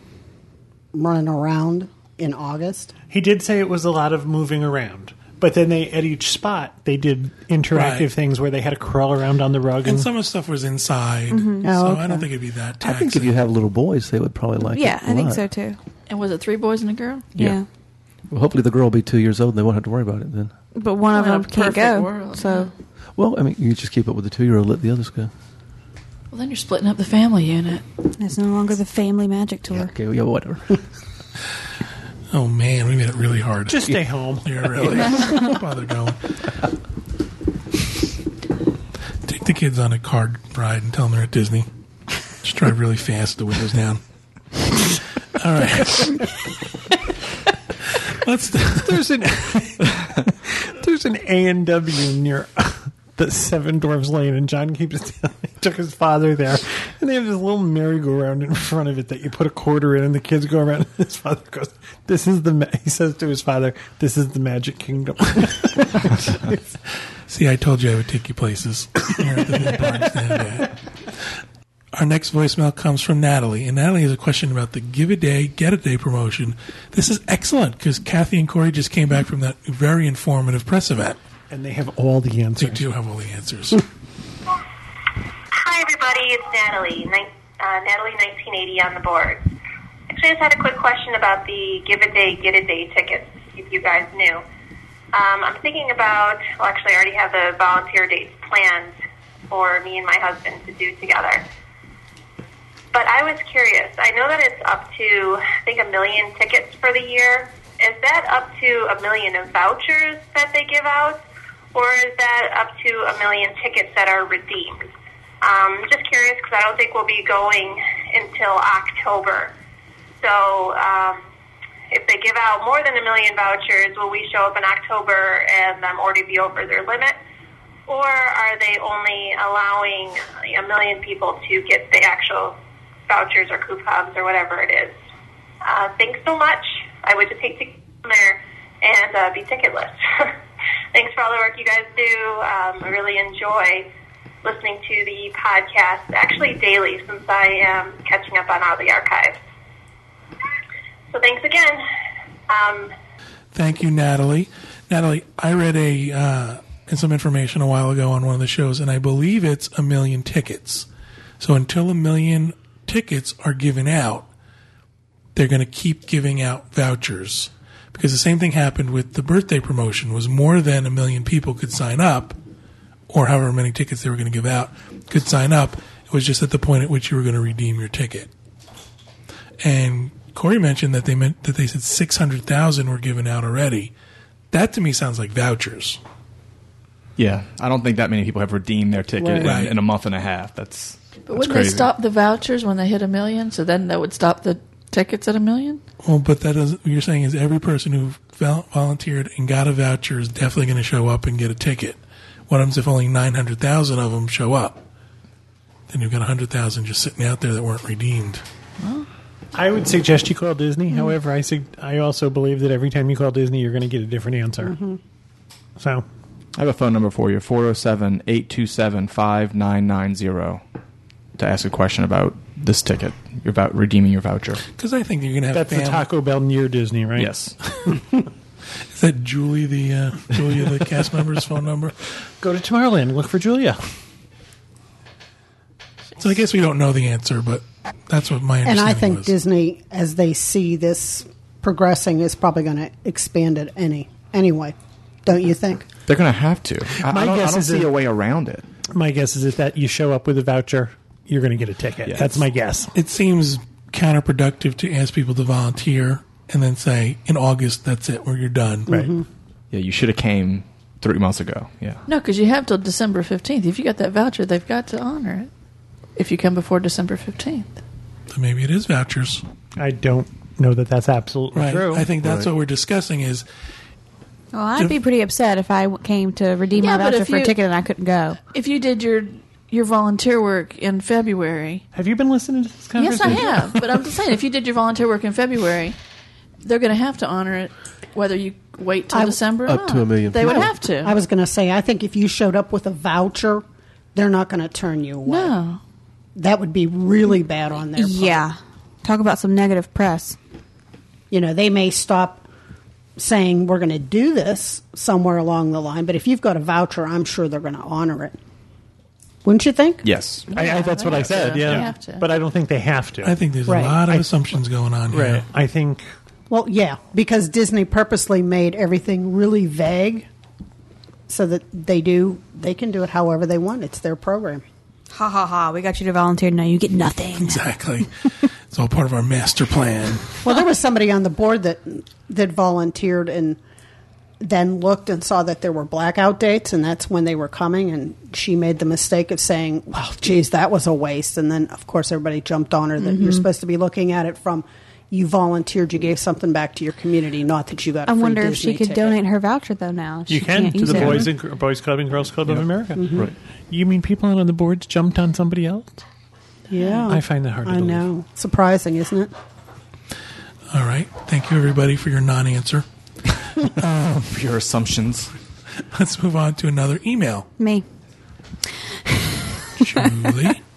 running around in August? he did say it was a lot of moving around. But then they at each spot they did interactive Right. things where they had to crawl around on the rug and and some of the stuff was inside, Mm-hmm. so Oh, I don't think it'd be that. I Taxing. think if you have little boys, they would probably like it. yeah, I I think so too. And was it three boys and a girl? Yeah. Well, hopefully the girl will be two years old and they won't have to worry about it then. But one of them can't go. world, so Well, I mean, you just keep up with the two year old, let the others go. Well, then you're splitting up the family unit. it's no longer the family magic tour. Okay, well, yeah, whatever. Oh man, we made it really hard. just stay home. yeah, really. Don't bother going. Take the kids on a car ride and tell them they're at Disney. Just drive really fast, the windows down. All right. Let's. There's an there's an A and W near the Seven Dwarfs Lane, and John keeps telling me he took his father there, and they have this little merry-go-round in front of it that you put a quarter in, and the kids go around. And his father goes, "This is the," ma-, he says to his father, "This is the Magic Kingdom." See, I told you I would take you places. Here at the theme parks to have that. Our next voicemail comes from Natalie, and Natalie has a question about the Give a Day, Get a Day promotion. This is excellent because Kathy and Corey just came back from that very informative press event. and they have all the answers. They do have all the answers. Everybody. It's Natalie. Uh, Natalie, 1980 on the board. Actually, I just had a quick question about the Give a Day, Get a Day tickets, if you guys knew. Um, I'm thinking about, well, actually, I already have the volunteer dates planned for me and my husband to do together. But I was curious. I know that it's up to, I think, a million tickets for the year. Is that up to a million of vouchers that they give out? Or is that up to a million tickets that are redeemed? Um, just curious because I don't think we'll be going until October. So um, if they give out more than a million vouchers, will we show up in October and them already be over their limit? Or are they only allowing a million people to get the actual vouchers or coupons or whatever it is? Uh, thanks so much. I would just hate to come there and uh, be ticketless. thanks for all the work you guys do. Um, I really enjoy listening to the podcast, actually daily, since I am catching up on all the archives. So thanks again. Um, Thank you, Natalie. Natalie, I read a uh, some information a while ago on one of the shows, and I believe it's a million tickets. So until a million tickets are given out, they're going to keep giving out vouchers because the same thing happened with the birthday promotion. Was more than a million people could sign up, or however many tickets they were going to give out could sign up. It was just at the point at which you were going to redeem your ticket. And Corey mentioned that they meant that they said six hundred thousand were given out already. That to me sounds like vouchers. Yeah, I don't think that many people have redeemed their ticket Right. in, in a month and a half. That's But that's wouldn't crazy. they stop the vouchers when they hit a million? So then that would stop the tickets at a million? Well, but that doesn't. What you're saying is every person who volunteered and got a voucher is definitely going to show up and get a ticket. What happens if only nine hundred thousand of them show up? Then you've got hundred thousand just sitting out there that weren't redeemed. I would suggest you call Disney. Mm-hmm. However, I sug- I also believe that every time you call Disney, you're going to get a different answer. Mm-hmm. So I have a phone number for you 407 827 5990 to ask a question about this ticket, your vou- redeeming your voucher. Because I think you're going to have that's the Taco Bell near Disney, right? Yes. Is that Julie the uh, Julia the cast member's phone number? Go to Tomorrowland and look for Julia. So I guess we don't know the answer, but that's what my And I think was. Disney, as they see this progressing is probably going to expand it any anyway. Don't you think? They're going to have to. I, My I don't, guess I don't is see that- a way around it. My guess is if that you show up with a voucher, you're going to get a ticket. Yes. That's my guess. It seems counterproductive to ask people to volunteer and then say in August that's it, where you're done. Right. Mm-hmm. Yeah, you should have came three months ago. Yeah. No, because you have till December 15th. If you got that voucher, they've got to honor it if you come before December 15th. So maybe it is vouchers. I don't know that that's absolutely Right. true. I think that's Right. what we're discussing is Well, I'd be pretty upset if I came to redeem Yeah, my voucher if for a ticket and I couldn't go. If you did your your volunteer work in February, Have you been listening to this conversation? yes, I have. but I'm just saying, if you did your volunteer work in February, they're going to have to honor it, whether you wait till I- December. Or Up to a million They would people. have to. I was going to say, I think if you showed up with a voucher, they're not going to turn you away. no. That would be really bad on their part. Yeah. Talk about some negative press. You know, they may stop saying we're going to do this somewhere along the line, but if you've got a voucher, I'm sure they're going to honor it. Wouldn't you think? Yes. I, I, that's what I said. to. Yeah, They have to. but I don't think they have to. I think there's Right. a lot of I- assumptions going on here. right. I think Well, yeah, because Disney purposely made everything really vague so that they do they can do it however they want. It's their program. Ha ha ha. We got you to volunteer. Now you get nothing. Exactly. it's all part of our master plan. Well, there was somebody on the board that that volunteered and then looked and saw that there were blackout dates, and that's when they were coming. And she made the mistake of saying, "Well, geez, that was a waste." And then, of course, everybody jumped on her that Mm-hmm. you're supposed to be looking at it from you volunteered, you gave something back to your community, not that you got. I I wonder if she could donate her voucher though. Now you She can can't to the it. boys and boys club and girls club of America. Mm-hmm. Right. You mean people on the boards jumped on somebody else? Yeah, I find that hard to I believe. know, surprising, isn't it? All right. Thank you, everybody, for your non answer. For your assumptions. Let's move on to another email. Me. Julie.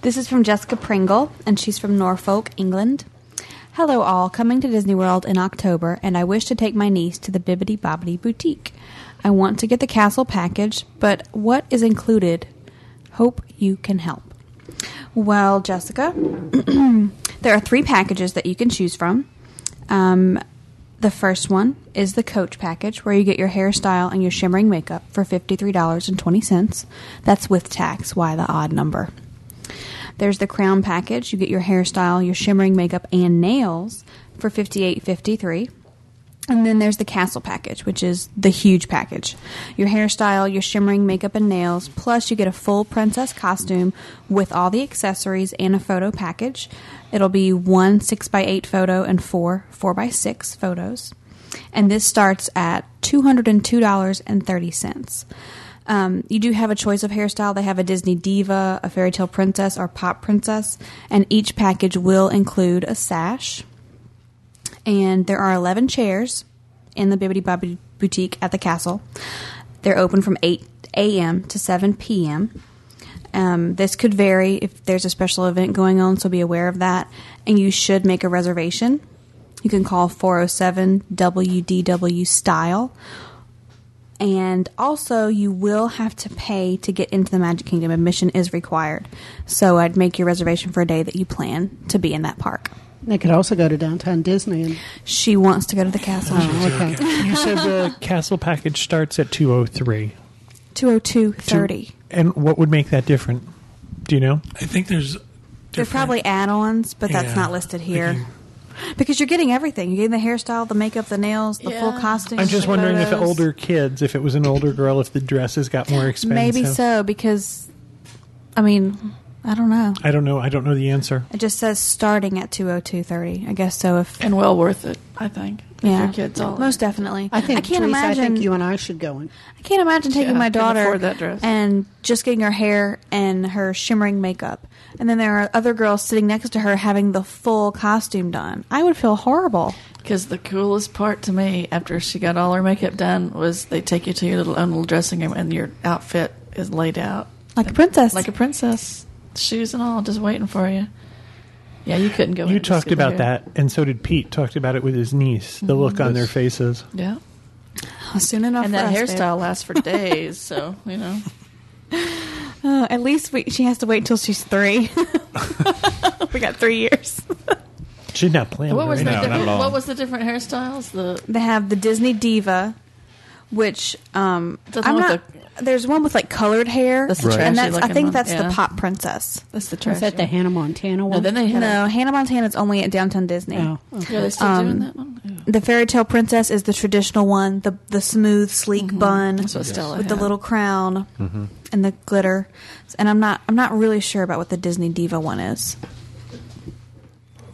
This is from Jessica Pringle, and she's from Norfolk, England. Hello, all. Coming to Disney World in October, and I wish to take my niece to the Bibbidi Bobbidi Boutique. I want to get the castle package, but what is included? Hope you can help. Well, Jessica, there are three packages that you can choose from. Um, the first one is the Coach package, where you get your hairstyle and your shimmering makeup for $53.20. That's with tax. Why the odd number? There's the crown package. You get your hairstyle, your shimmering makeup, and nails for fifty-eight fifty-three. And then there's the castle package, which is the huge package. Your hairstyle, your shimmering makeup and nails, plus you get a full princess costume with all the accessories and a photo package. It'll be one 6x8 photo and four 4x6 photos. And this starts at $202.30. Um, you do have a choice of hairstyle. They have a Disney diva, a fairy tale princess, or pop princess, and each package will include a sash. And there are 11 chairs in the Bibbidi Bobbidi Boutique at the castle. They're open from 8 a.m. to 7 p.m. Um, this could vary if there's a special event going on, so be aware of that. And you should make a reservation. You can call 407 WDW Style. And also, you will have to pay to get into the Magic Kingdom. Admission is required. So I'd make your reservation for a day that you plan to be in that park. They could also go to downtown Disney and She wants to go to the castle. oh, okay. You said the castle package starts at two oh three. 202.30. And what would make that different? Do you know? I think there's. They're different- probably add-ons, but that's Yeah, not listed here. Thinking- Because you're getting everything. You're getting the hairstyle, the makeup, the nails, the full costume. I'm just the wondering if photos. older kids, if it was an older girl, if the dresses got more expensive. Maybe so, because, I mean, I don't know. I don't know. I don't know the answer. It just says starting at 202.30. I guess so if... and well worth it. I think. If Yeah, your kids all most definitely. I think I can't Teresa, imagine. I think you and I should go in. I can't imagine taking Yeah, my daughter afford that dress. and just getting her hair and her shimmering makeup, and then there are other girls sitting next to her having the full costume done. I would feel horrible. Because the coolest part to me, after she got all her makeup done, was they take you to your little own little dressing room and your outfit is laid out Like a princess. like a princess, shoes and all, just waiting for you. Yeah, you couldn't go. You talked about hair. that, and so did Pete. Talked about it with his niece. The look on their faces. Yeah, Soon enough and for that us, babe. hairstyle lasts for days. so you know, Uh, at least we, she has to wait until she's three. we got three years. She's not planning. What was right the now. different, what was the different hairstyles? The They have the Disney Diva, which um, the I'm not. with There's one with like colored hair, That's the and that's I think one, that's yeah. the Pop Princess. that's the Is trash. that the Hannah Montana one? no, then they had No, Hannah Montana's only at Downtown Disney. Oh, A, yeah, they still Um, doing that one. Yeah. The Fairy Tale Princess is the traditional one, the the smooth, sleek bun That's what Stella with the little crown and the glitter. And I'm not I'm not really sure about what the Disney Diva one is.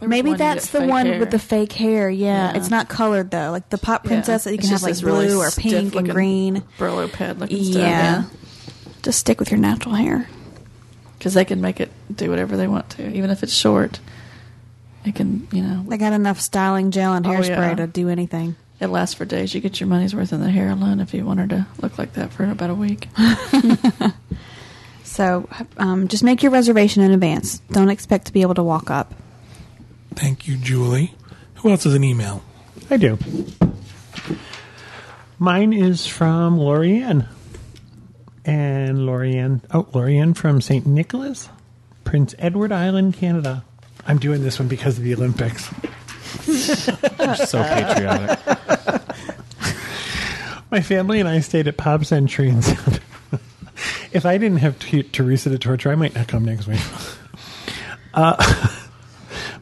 There Maybe that's the one hair. with the fake hair. Yeah, Yeah. it's not colored though. Like the Pop Yeah. Princess that you can have like this really blue or pink and green. Brillo pad looking stuff. Yeah. Yeah, Just stick with your natural hair. because they can make it do whatever they want to, even if it's short. It can, you know, They got enough styling gel and Oh, hairspray yeah. to do anything. it lasts for days. You get your money's worth in the hair alone if you want her to look like that for about a week. So um, just make your reservation in advance. Don't expect to be able to walk up. Thank you, Julie. Who else has an email? I do. Mine is from Lorianne. And Lorianne, oh, Lorianne from St. Nicholas, Prince Edward Island, Canada. I'm doing this one because of the Olympics. You're so patriotic. My family and I stayed at Pop Century in South. if I didn't have T- Teresa to torture, I might not come next week. Uh,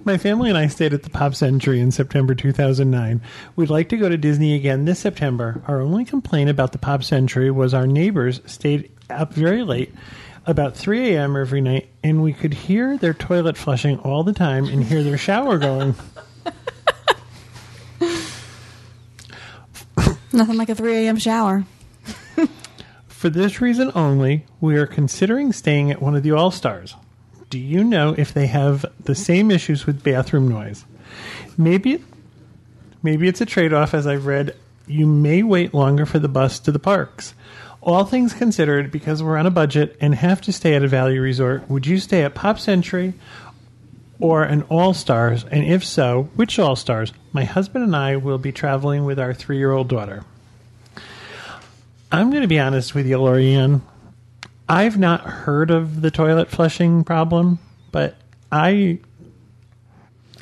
my family and I stayed at the Pop Century in September 2009. We'd like to go to Disney again this September. Our only complaint about the Pop Century was our neighbors stayed up very late, about 3 a.m. every night, and we could hear their toilet flushing all the time and hear their shower going. Nothing like a 3 a.m. shower. For this reason only, we are considering staying at one of the All Stars. Do you know if they have the same issues with bathroom noise? Maybe, maybe it's a trade-off. As I've read, you may wait longer for the bus to the parks. All things considered, because we're on a budget and have to stay at a value resort, would you stay at Pop Century or an All Stars? And if so, which All Stars? My husband and I will be traveling with our three-year-old daughter. I'm going to be honest with you, Lorianne. I've not heard of the toilet flushing problem, but I,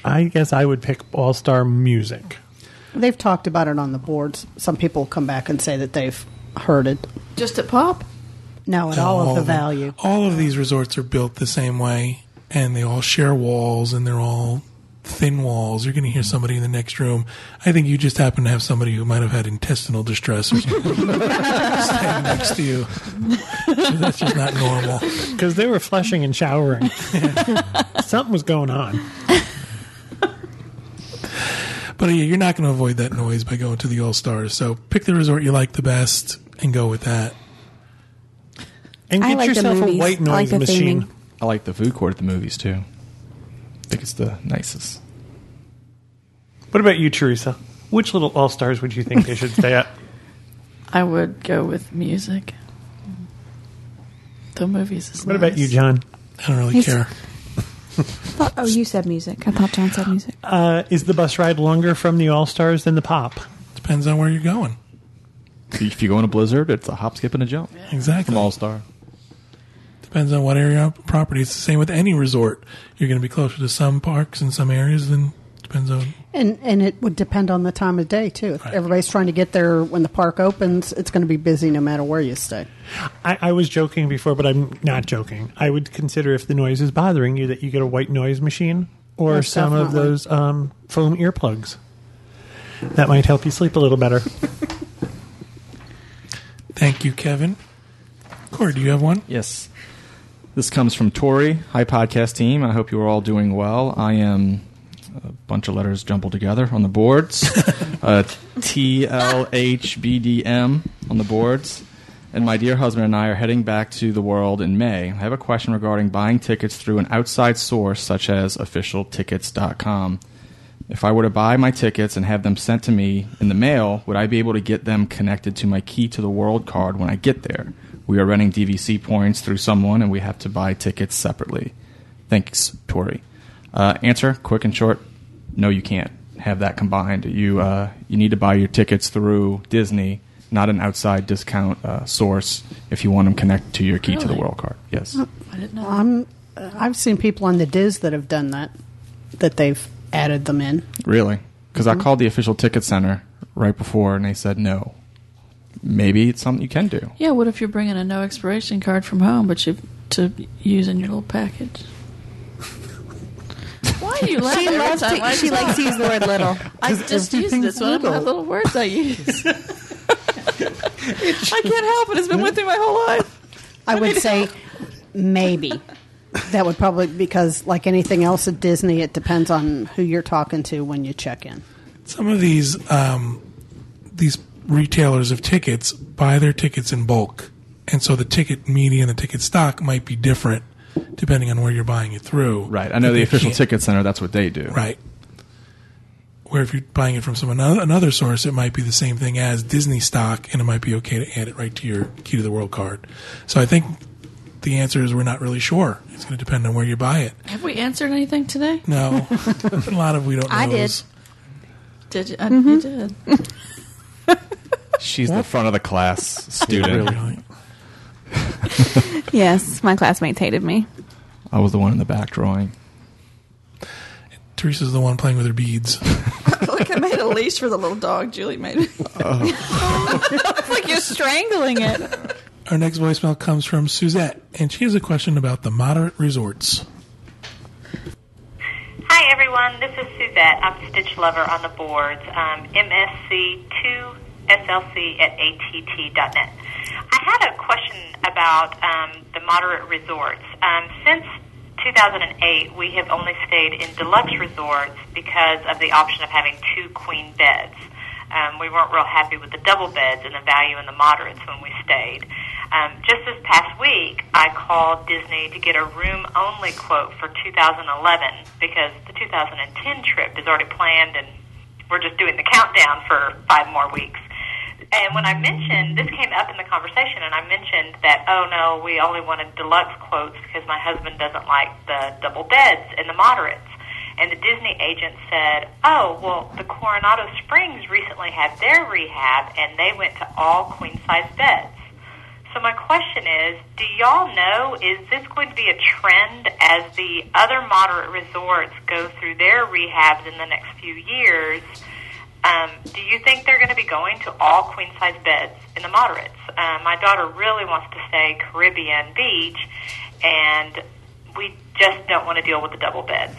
I guess I would pick All Star Music. They've talked about it on the boards. Some people come back and say that they've heard it. Just at Pop? No, at all, of the them. value. All of these resorts are built the same way, and they all share walls, and they're all thin walls. You're going to hear somebody in the next room. I think you just happen to have somebody who might have had intestinal distress or something standing next to you. That's just not normal. Because they were flushing and showering. Something was going on. But yeah, you're not going to avoid that noise by going to the All Stars. So pick the resort you like the best and go with that. And I get like the yourself a movies. white I like noise the machine. theming. I like the food court at the movies too. I think it's the nicest. What about you, Teresa? Which little All Stars would you think they should stay at? I would go with music. The movies is What about you, John? I don't really He's- care. Thought- oh, you said music. I thought John said music. Uh, is the bus ride longer from the All Stars than the Pop? Depends on where you're going. If you go in a blizzard, it's a hop, skip, and a jump Exactly. from All Star. Depends on what area of property. It's the same with any resort. You're going to be closer to some parks in some areas than depends on. And and it would depend on the time of day too. If Right. everybody's trying to get there when the park opens, it's going to be busy no matter where you stay. I, I was joking before, but I'm not joking. I would consider if the noise is bothering you that you get a white noise machine or Most some of those um, foam earplugs. That might help you sleep a little better. Thank you, Kevin. Corey, do you have one? Yes. This comes from Tori. Hi, podcast team. I hope you are all doing well. I am a bunch of letters jumbled together on the boards. uh, TLHBDM on the boards. And my dear husband and I are heading back to the world in May. I have a question regarding buying tickets through an outside source such as officialtickets.com. If I were to buy my tickets and have them sent to me in the mail, would I be able to get them connected to my Key to the World card when I get there? We are running DVC points through someone, and we have to buy tickets separately. Thanks, Tori. Uh, answer, quick and short: No, you can't have that combined. You uh, you need to buy your tickets through Disney, not an outside discount uh, source, if you want them connected to your Key to the World card. Yes. I didn't know. I'm uh, I've seen people on the DIS that have done that. That they've added them in. Really? Because I called the official ticket center right before, and they said no. Maybe it's something you can do. Yeah, what if you're bringing a no expiration card from home, but you to use in your little package? Why are you laughing? She loves to, I she talk? likes to use the word little. I just use this one of my little words I use. I can't help it. It's been with me my whole life. I would say maybe. That would probably because like anything else at Disney, it depends on who you're talking to when you check in. Some of these um, these retailers of tickets buy their tickets in bulk, and so the ticket media and the ticket stock might be different depending on where you're buying it through. Right. I know the official can't- ticket center, that's what they do. Right. Where if you're buying it from some another, another source, it might be the same thing as Disney stock, and it might be okay to add it right to your key to the world card. So I think the answer is we're not really sure. It's going to depend on where you buy it. Have we answered anything today? No, a lot of we don't. I did. Did you? I, You did. She's the front of the class student. Really. Yes, my classmates hated me. I was the one in the back drawing. Teresa's the one playing with her beads. Look, I made a leash for the little dog. Julie made it. It's like you're strangling it. Our next voicemail comes from Suzette, and she has a question about the moderate resorts. Hi, everyone. This is Suzette. I'm Stitch Lover on the boards. Um, MSC2SLC at ATT.net. I had a question about um, the moderate resorts. Um, since 2008, we have only stayed in deluxe resorts because of the option of having two queen beds. Um, we weren't real happy with the double beds and the value in the moderates when we stayed. Um, just this past week, I called Disney to get a room only quote for 2011 because the 2010 trip is already planned and we're just doing the countdown for five more weeks. And when I mentioned, this came up in the conversation, and I mentioned that, oh no, we only wanted deluxe quotes because my husband doesn't like the double beds and the moderates. And the Disney agent said, oh, well, the Coronado Springs recently had their rehab, and they went to all queen size beds. So my question is, do y'all know, is this going to be a trend as the other moderate resorts go through their rehabs in the next few years? Um, do you think they're going to be going to all queen size beds in the moderates? Uh, my daughter really wants to stay Caribbean Beach, and we just don't want to deal with the double beds.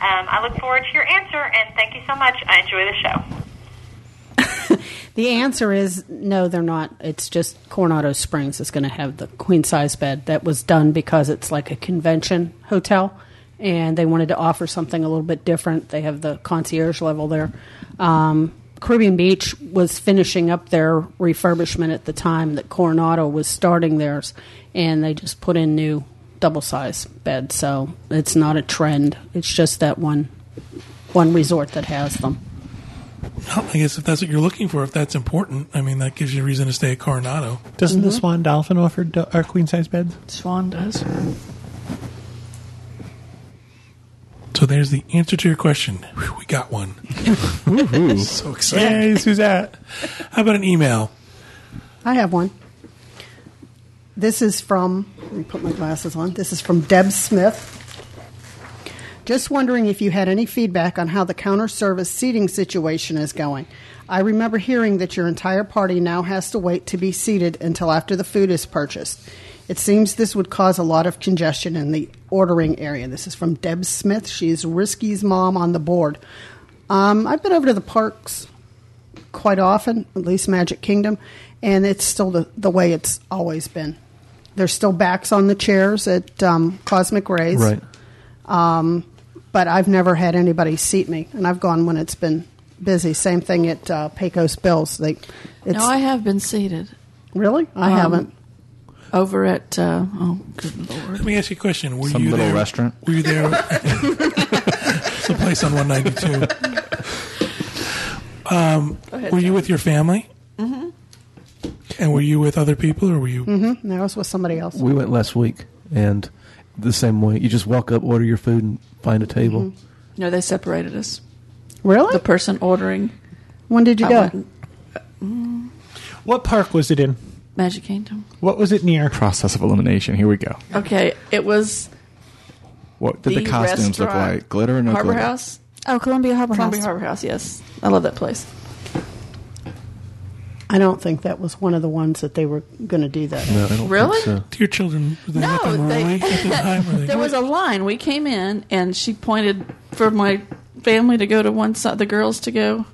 Um, I look forward to your answer, and thank you so much. I enjoy the show. The answer is no, they're not. It's just Coronado Springs is going to have the queen size bed. That was done because it's like a convention hotel, and they wanted to offer something a little bit different. They have the concierge level there. Um, Caribbean Beach was finishing up their refurbishment at the time that Coronado was starting theirs, and they just put in new double size beds. So it's not a trend. It's just that one one resort that has them. Well, I guess if that's what you're looking for, if that's important, I mean, that gives you a reason to stay at Coronado. Doesn't the Swan Dolphin offer do- our queen size beds? Swan does. So there's the answer to your question. Whew, we got one. so excited. Hey, Suzette. How about an email? I have one. This is from, let me put my glasses on. This is from Deb Smith. Just wondering if you had any feedback on how the counter service seating situation is going. I remember hearing that your entire party now has to wait to be seated until after the food is purchased. It seems this would cause a lot of congestion in the ordering area. This is from Deb Smith. She's Risky's mom on the board. Um, I've been over to the parks quite often, at least Magic Kingdom, and it's still the, the way it's always been. There's still backs on the chairs at um, Cosmic Rays, Right. but I've never had anybody seat me, and I've gone when it's been busy. Same thing at uh, Pecos Bills. They, it's, No, I have been seated really, I Um, haven't. Over at. Uh, oh, good lord! Let me ask you a question. Were you Some you little there? restaurant? Were you there? Some place on 192. Um, were you with your family? Mm-hmm. And were you with other people, or were you? Mm-hmm. No, I was with somebody else. We went last week, and the same way. You just walk up, order your food, and find a table. Mm-hmm. No, they separated us. Really? The person ordering. when did you I go? went- What park was it in? Magic Kingdom. What was it near? Process of elimination. Here we go. Okay, it was What did the, costumes look restaurant, like? Glitter or no Harbor glitter? House. Oh, Columbia Harbor Columbia House. Harbor House. Yes, I love that place. I don't think that was one of the ones that they were going to do that. No, I don't Really? think so. Your children were they No, looking they- early at the time? Or they, There was a line. We came in, and she pointed for my family to go to one side, the girls to go,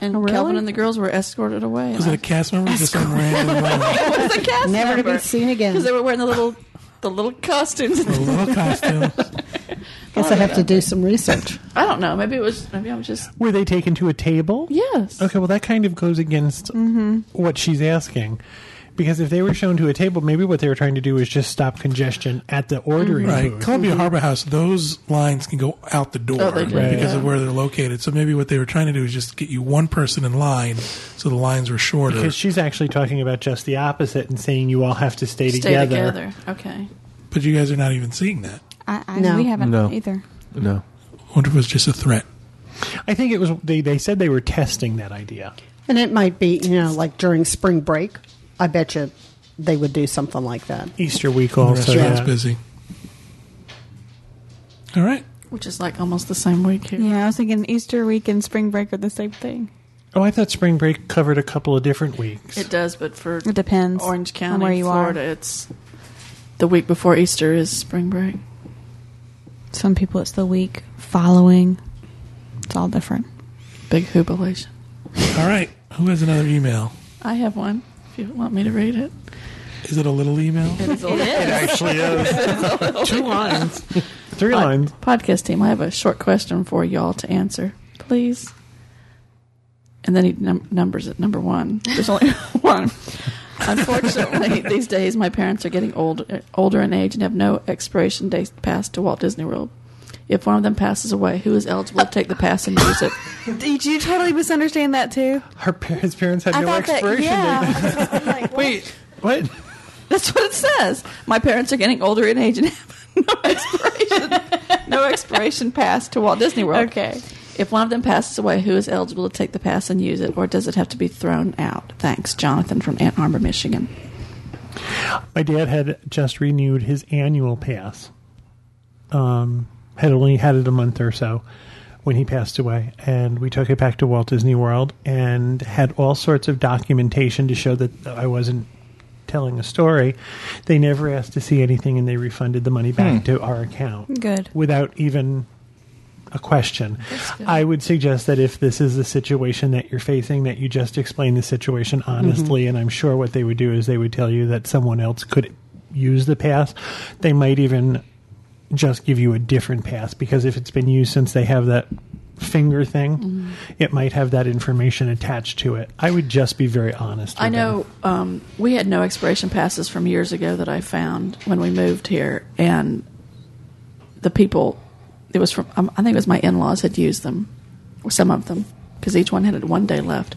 and Oh, really? Calvin and the girls were escorted away. was it a cast member? or Just some random one? it was a cast Never to be seen again. because they were wearing the little the little costumes. the little costume. Guess I have to do some research. I don't know. Maybe it was. Maybe I was just. Were they taken to a table? Yes. Okay, well, that kind of goes against mm-hmm. what she's asking. Because if they were shown to a table, maybe what they were trying to do is just stop congestion at the ordering Right. booth. Columbia Harbor House, those lines can go out the door Oh, they do, because yeah. of where they're located. So maybe what they were trying to do is just get you one person in line so the lines were shorter. Because she's actually talking about just the opposite and saying you all have to stay, Stay together. together. Okay. but you guys are not even seeing that. I, I, No. We haven't No. either. No. I wonder if it was just a threat. I think it was they, they said they were testing that idea. And it might be, you know, like during spring break. I bet you they would do something like that. Easter week The also. restaurant's yeah. busy. All right. Which is like almost the same week here. Yeah, I was thinking Easter week and spring break are the same thing. Oh, I thought spring break covered a couple of different weeks. It does, but for It depends Orange on County, where you Florida, are. it's the week before Easter is spring break. Some people it's the week following. It's all different. Big jubilation. All right. Who has another email? I have one. If you want me to read it, Is it a little email? it is. It actually is. Two lines. Three lines. Podcast team, I have a short question for y'all to answer, please. And then he num- numbers it number one. There's only one. Unfortunately, these days my parents are getting old, older in age and have no expiration date pass to Walt Disney World. If one of them passes away, who is eligible to take the pass and use it? Did you totally misunderstand that too? Her pa- his parents had I no thought that- expiration yeah. date. Wait, what? That's what it says. My parents are getting older in age and have no expiration, no expiration pass to Walt Disney World. Okay. If one of them passes away, who is eligible to take the pass and use it, or does it have to be thrown out? Thanks, Jonathan from Ann Arbor, Michigan. My dad had just renewed his annual pass. Um, had only had it a month or so when he passed away, and we took it back to Walt Disney World and had all sorts of documentation to show that I wasn't telling a story. They never asked to see anything, and they refunded the money back hmm. to our account Good. without even a question. I would suggest that if this is the situation that you're facing, that you just explain the situation mm-hmm. honestly. And I'm sure what they would do is they would tell you that someone else could use the pass. They might even just give you a different pass because if it's been used since they have that finger thing, it might have that information attached to it. I would just be very honest. I know um, we had no expiration passes from years ago that I found when we moved here, and the people it was from um, I think it was my in laws had used them, some of them, because each one had one day left.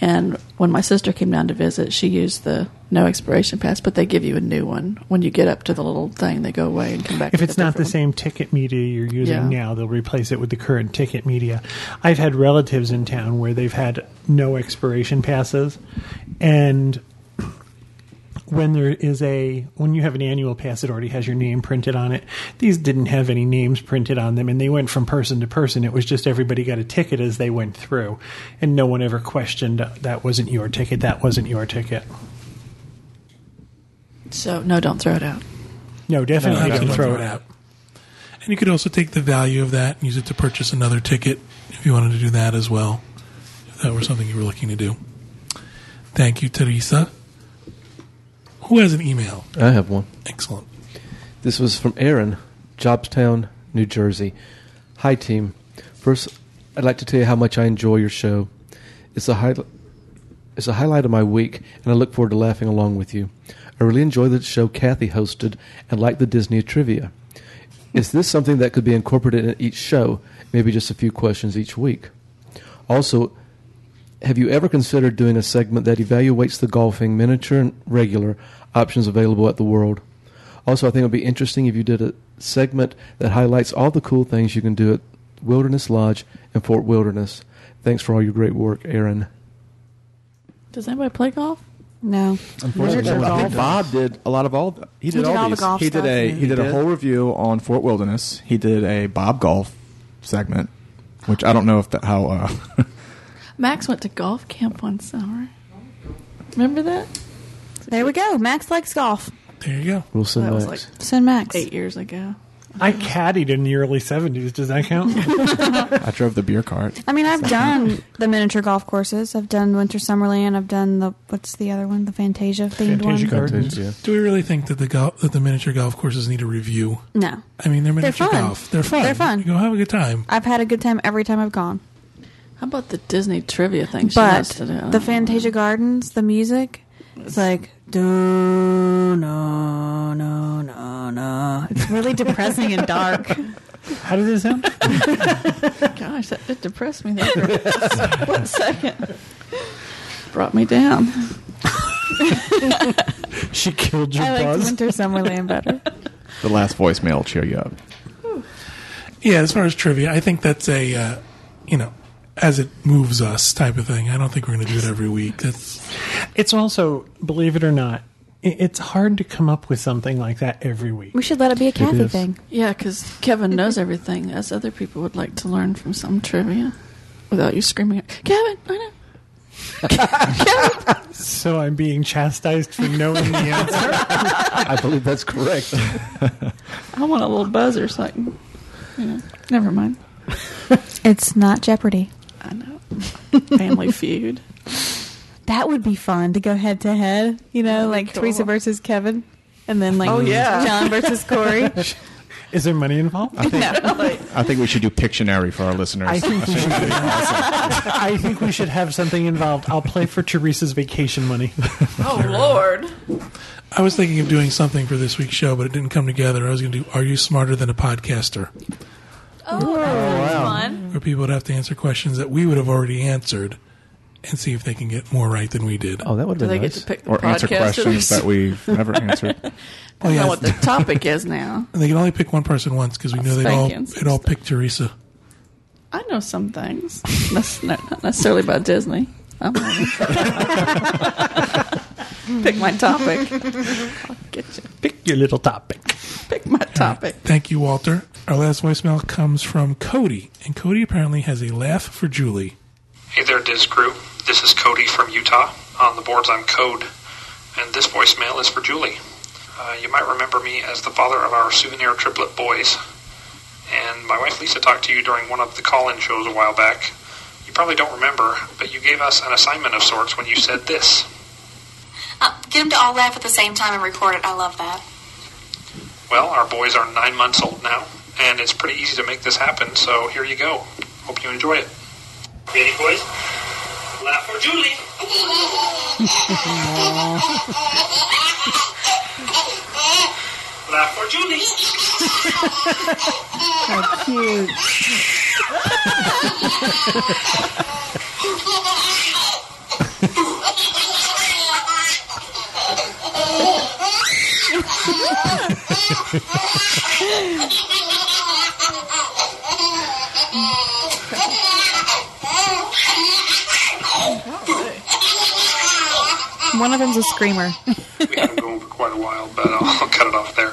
And when my sister came down to visit, she used the no expiration pass, but they give you a new one when you get up to the little thing. They go away and come back. If it's not the different same ticket media you're using Yeah. now, they'll replace it with the current ticket media. I've had relatives in town where they've had no expiration passes, and when there is a when you have an annual pass that already has your name printed on it, these didn't have any names printed on them, and they went from person to person. It was just everybody got a ticket as they went through, and no one ever questioned that wasn't your ticket, that wasn't your ticket. So no, don't throw it out. No, definitely No, don't don't throw it out. And you could also take the value of that and use it to purchase another ticket if you wanted to do that as well, if that were something you were looking to do. Thank you, Teresa. Who has an email? I have one. Excellent. This was from Aaron, Jobstown, New Jersey. Hi, team. First, I'd like to tell you how much I enjoy your show. It's a high, it's a highlight of my week, and I look forward to laughing along with you. I really enjoy the show Kathy hosted and like the Disney trivia. Is this something that could be incorporated in each show? Maybe just a few questions each week. Also, have you ever considered doing a segment that evaluates the golfing miniature and regular options available at the World? Also, I think it would be interesting if you did a segment that highlights all the cool things you can do at Wilderness Lodge and Fort Wilderness. Thanks for all your great work, Aaron. Does anybody play golf? No. Unfortunately, Miniature I think. Bob did a lot of all. The, he did, did all the these. golf he did a he, He did, a whole review on Fort Wilderness. He did a Bob Golf segment which I don't know if that how. Uh, Max went to golf camp one summer. Remember that? There we go. Max likes golf. There you go. We'll send That was Max. like Send Max. eight years ago. I caddied in the early 70s. Does that count? I drove the beer cart. I mean, I've done the miniature golf courses. I've done Winter Summerland. I've done the what's the other one? The Fantasia themed Fantasia one. Gardens. Yeah. Do we really think that the golf, that the miniature golf courses need a review? No, I mean, they're miniature fun. golf. They're fun. They're fun. You go have a good time. I've had a good time every time I've gone. How about the Disney trivia thing she But wants to do? the Fantasia Gardens, the music, it's like do no no no no. It's really depressing and dark. How does it sound? Gosh, that it depressed me there for one second. Brought me down. she killed your I like buzz. Winter Summerland better. The last voicemail will cheer you up. Yeah, as far as trivia, I think that's a, uh, you know, as it moves us type of thing. I don't think we're going to do it every week. That's It's also, believe it or not, i- it's hard to come up with something like that every week. We should let it be a Kathy is. thing. Yeah, because Kevin knows everything, as other people would like to learn from some trivia without you screaming, Kevin, I know. So I'm being chastised for knowing the answer. I believe that's correct. I want a little buzzer so I can, you know, never mind. It's not Jeopardy. I know. Family feud. That would be fun to go head to head. You know, like cool. Teresa versus Kevin, and then like Oh, yeah. John versus Corey. Is there money involved? I think, I think we should do Pictionary for our listeners. I think we should. I think we should have something involved. I'll play for Teresa's vacation money. Oh, Lord. I was thinking of doing something for this week's show, but it didn't come together. I was going to do Are You Smarter Than a Podcaster? Oh, that's fun. Where people would have to answer questions that we would have already answered and see if they can get more right than we did. Oh, that would Do have they been get nice. to pick the or answer podcast questions that we've never answered. I oh, don't yeah. know what the topic is now. And they can only pick one person once because we know they'd all, Spankings they'd all pick Teresa. I know some things. That's not not necessarily about Disney. I'm Pick my topic. I'll get you. Pick your little topic. Pick my topic. Thank you, Walter. Our last voicemail comes from Cody, and Cody apparently has a laugh for Julie. Hey there, DIS Crew. This is Cody from Utah. On the boards, I'm Code, and this voicemail is for Julie. Uh, you might remember me as the father of our souvenir triplet boys. And my wife Lisa talked to you during one of the call in shows a while back. You probably don't remember, but you gave us an assignment of sorts when you said this. Uh, get them to all laugh at the same time and record it. I love that. Well, our boys are nine months old now, and it's pretty easy to make this happen, so here you go. Hope you enjoy it. Ready, boys? Laugh for Julie. Laugh for Julie. How cute. One of them's a screamer. we had them going for quite a while, but I'll, I'll cut it off there.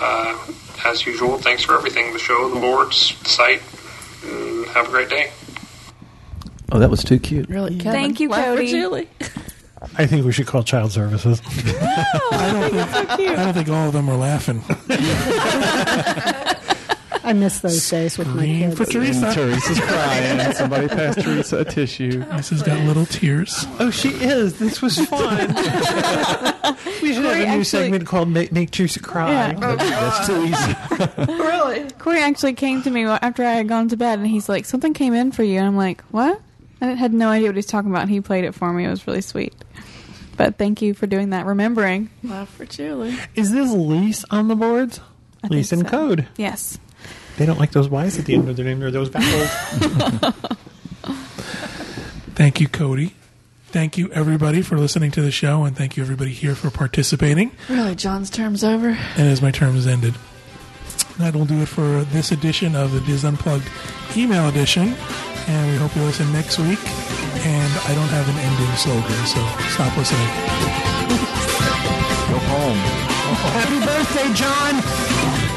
Uh, as usual, thanks for everything the show, the boards, the site. And have a great day. Oh, that was too cute. Really, Kevin? Thank you, Laugh Cody. Julie. I think we should call child services. I don't think all of them are laughing. I miss those days with my Green kids. for Teresa. Teresa's crying. Somebody pass Teresa a tissue. Teresa's got little tears. Oh, she is. This was fun. we should have a new actually- segment called Make, Make Teresa Cry. Yeah. That's too easy. really? Corey actually came to me after I had gone to bed, and he's like, "Something came in for you," and I'm like, "What?" I had no idea what he was talking about. and He played it for me. It was really sweet. But thank you for doing that, remembering. love for Julie. Is this Lise on the boards? I Lise think and so. Code. Yes. They don't like those Y's at the end of their name or those vowels. Thank you, Cody. Thank you, everybody, for listening to the show, and thank you, everybody here, for participating. Really, John's term's over. And as my term has ended, that will do it for this edition of the DIS Unplugged email edition. And we hope you listen next week. And I don't have an ending slogan, so stop listening. Go home. Happy birthday, John!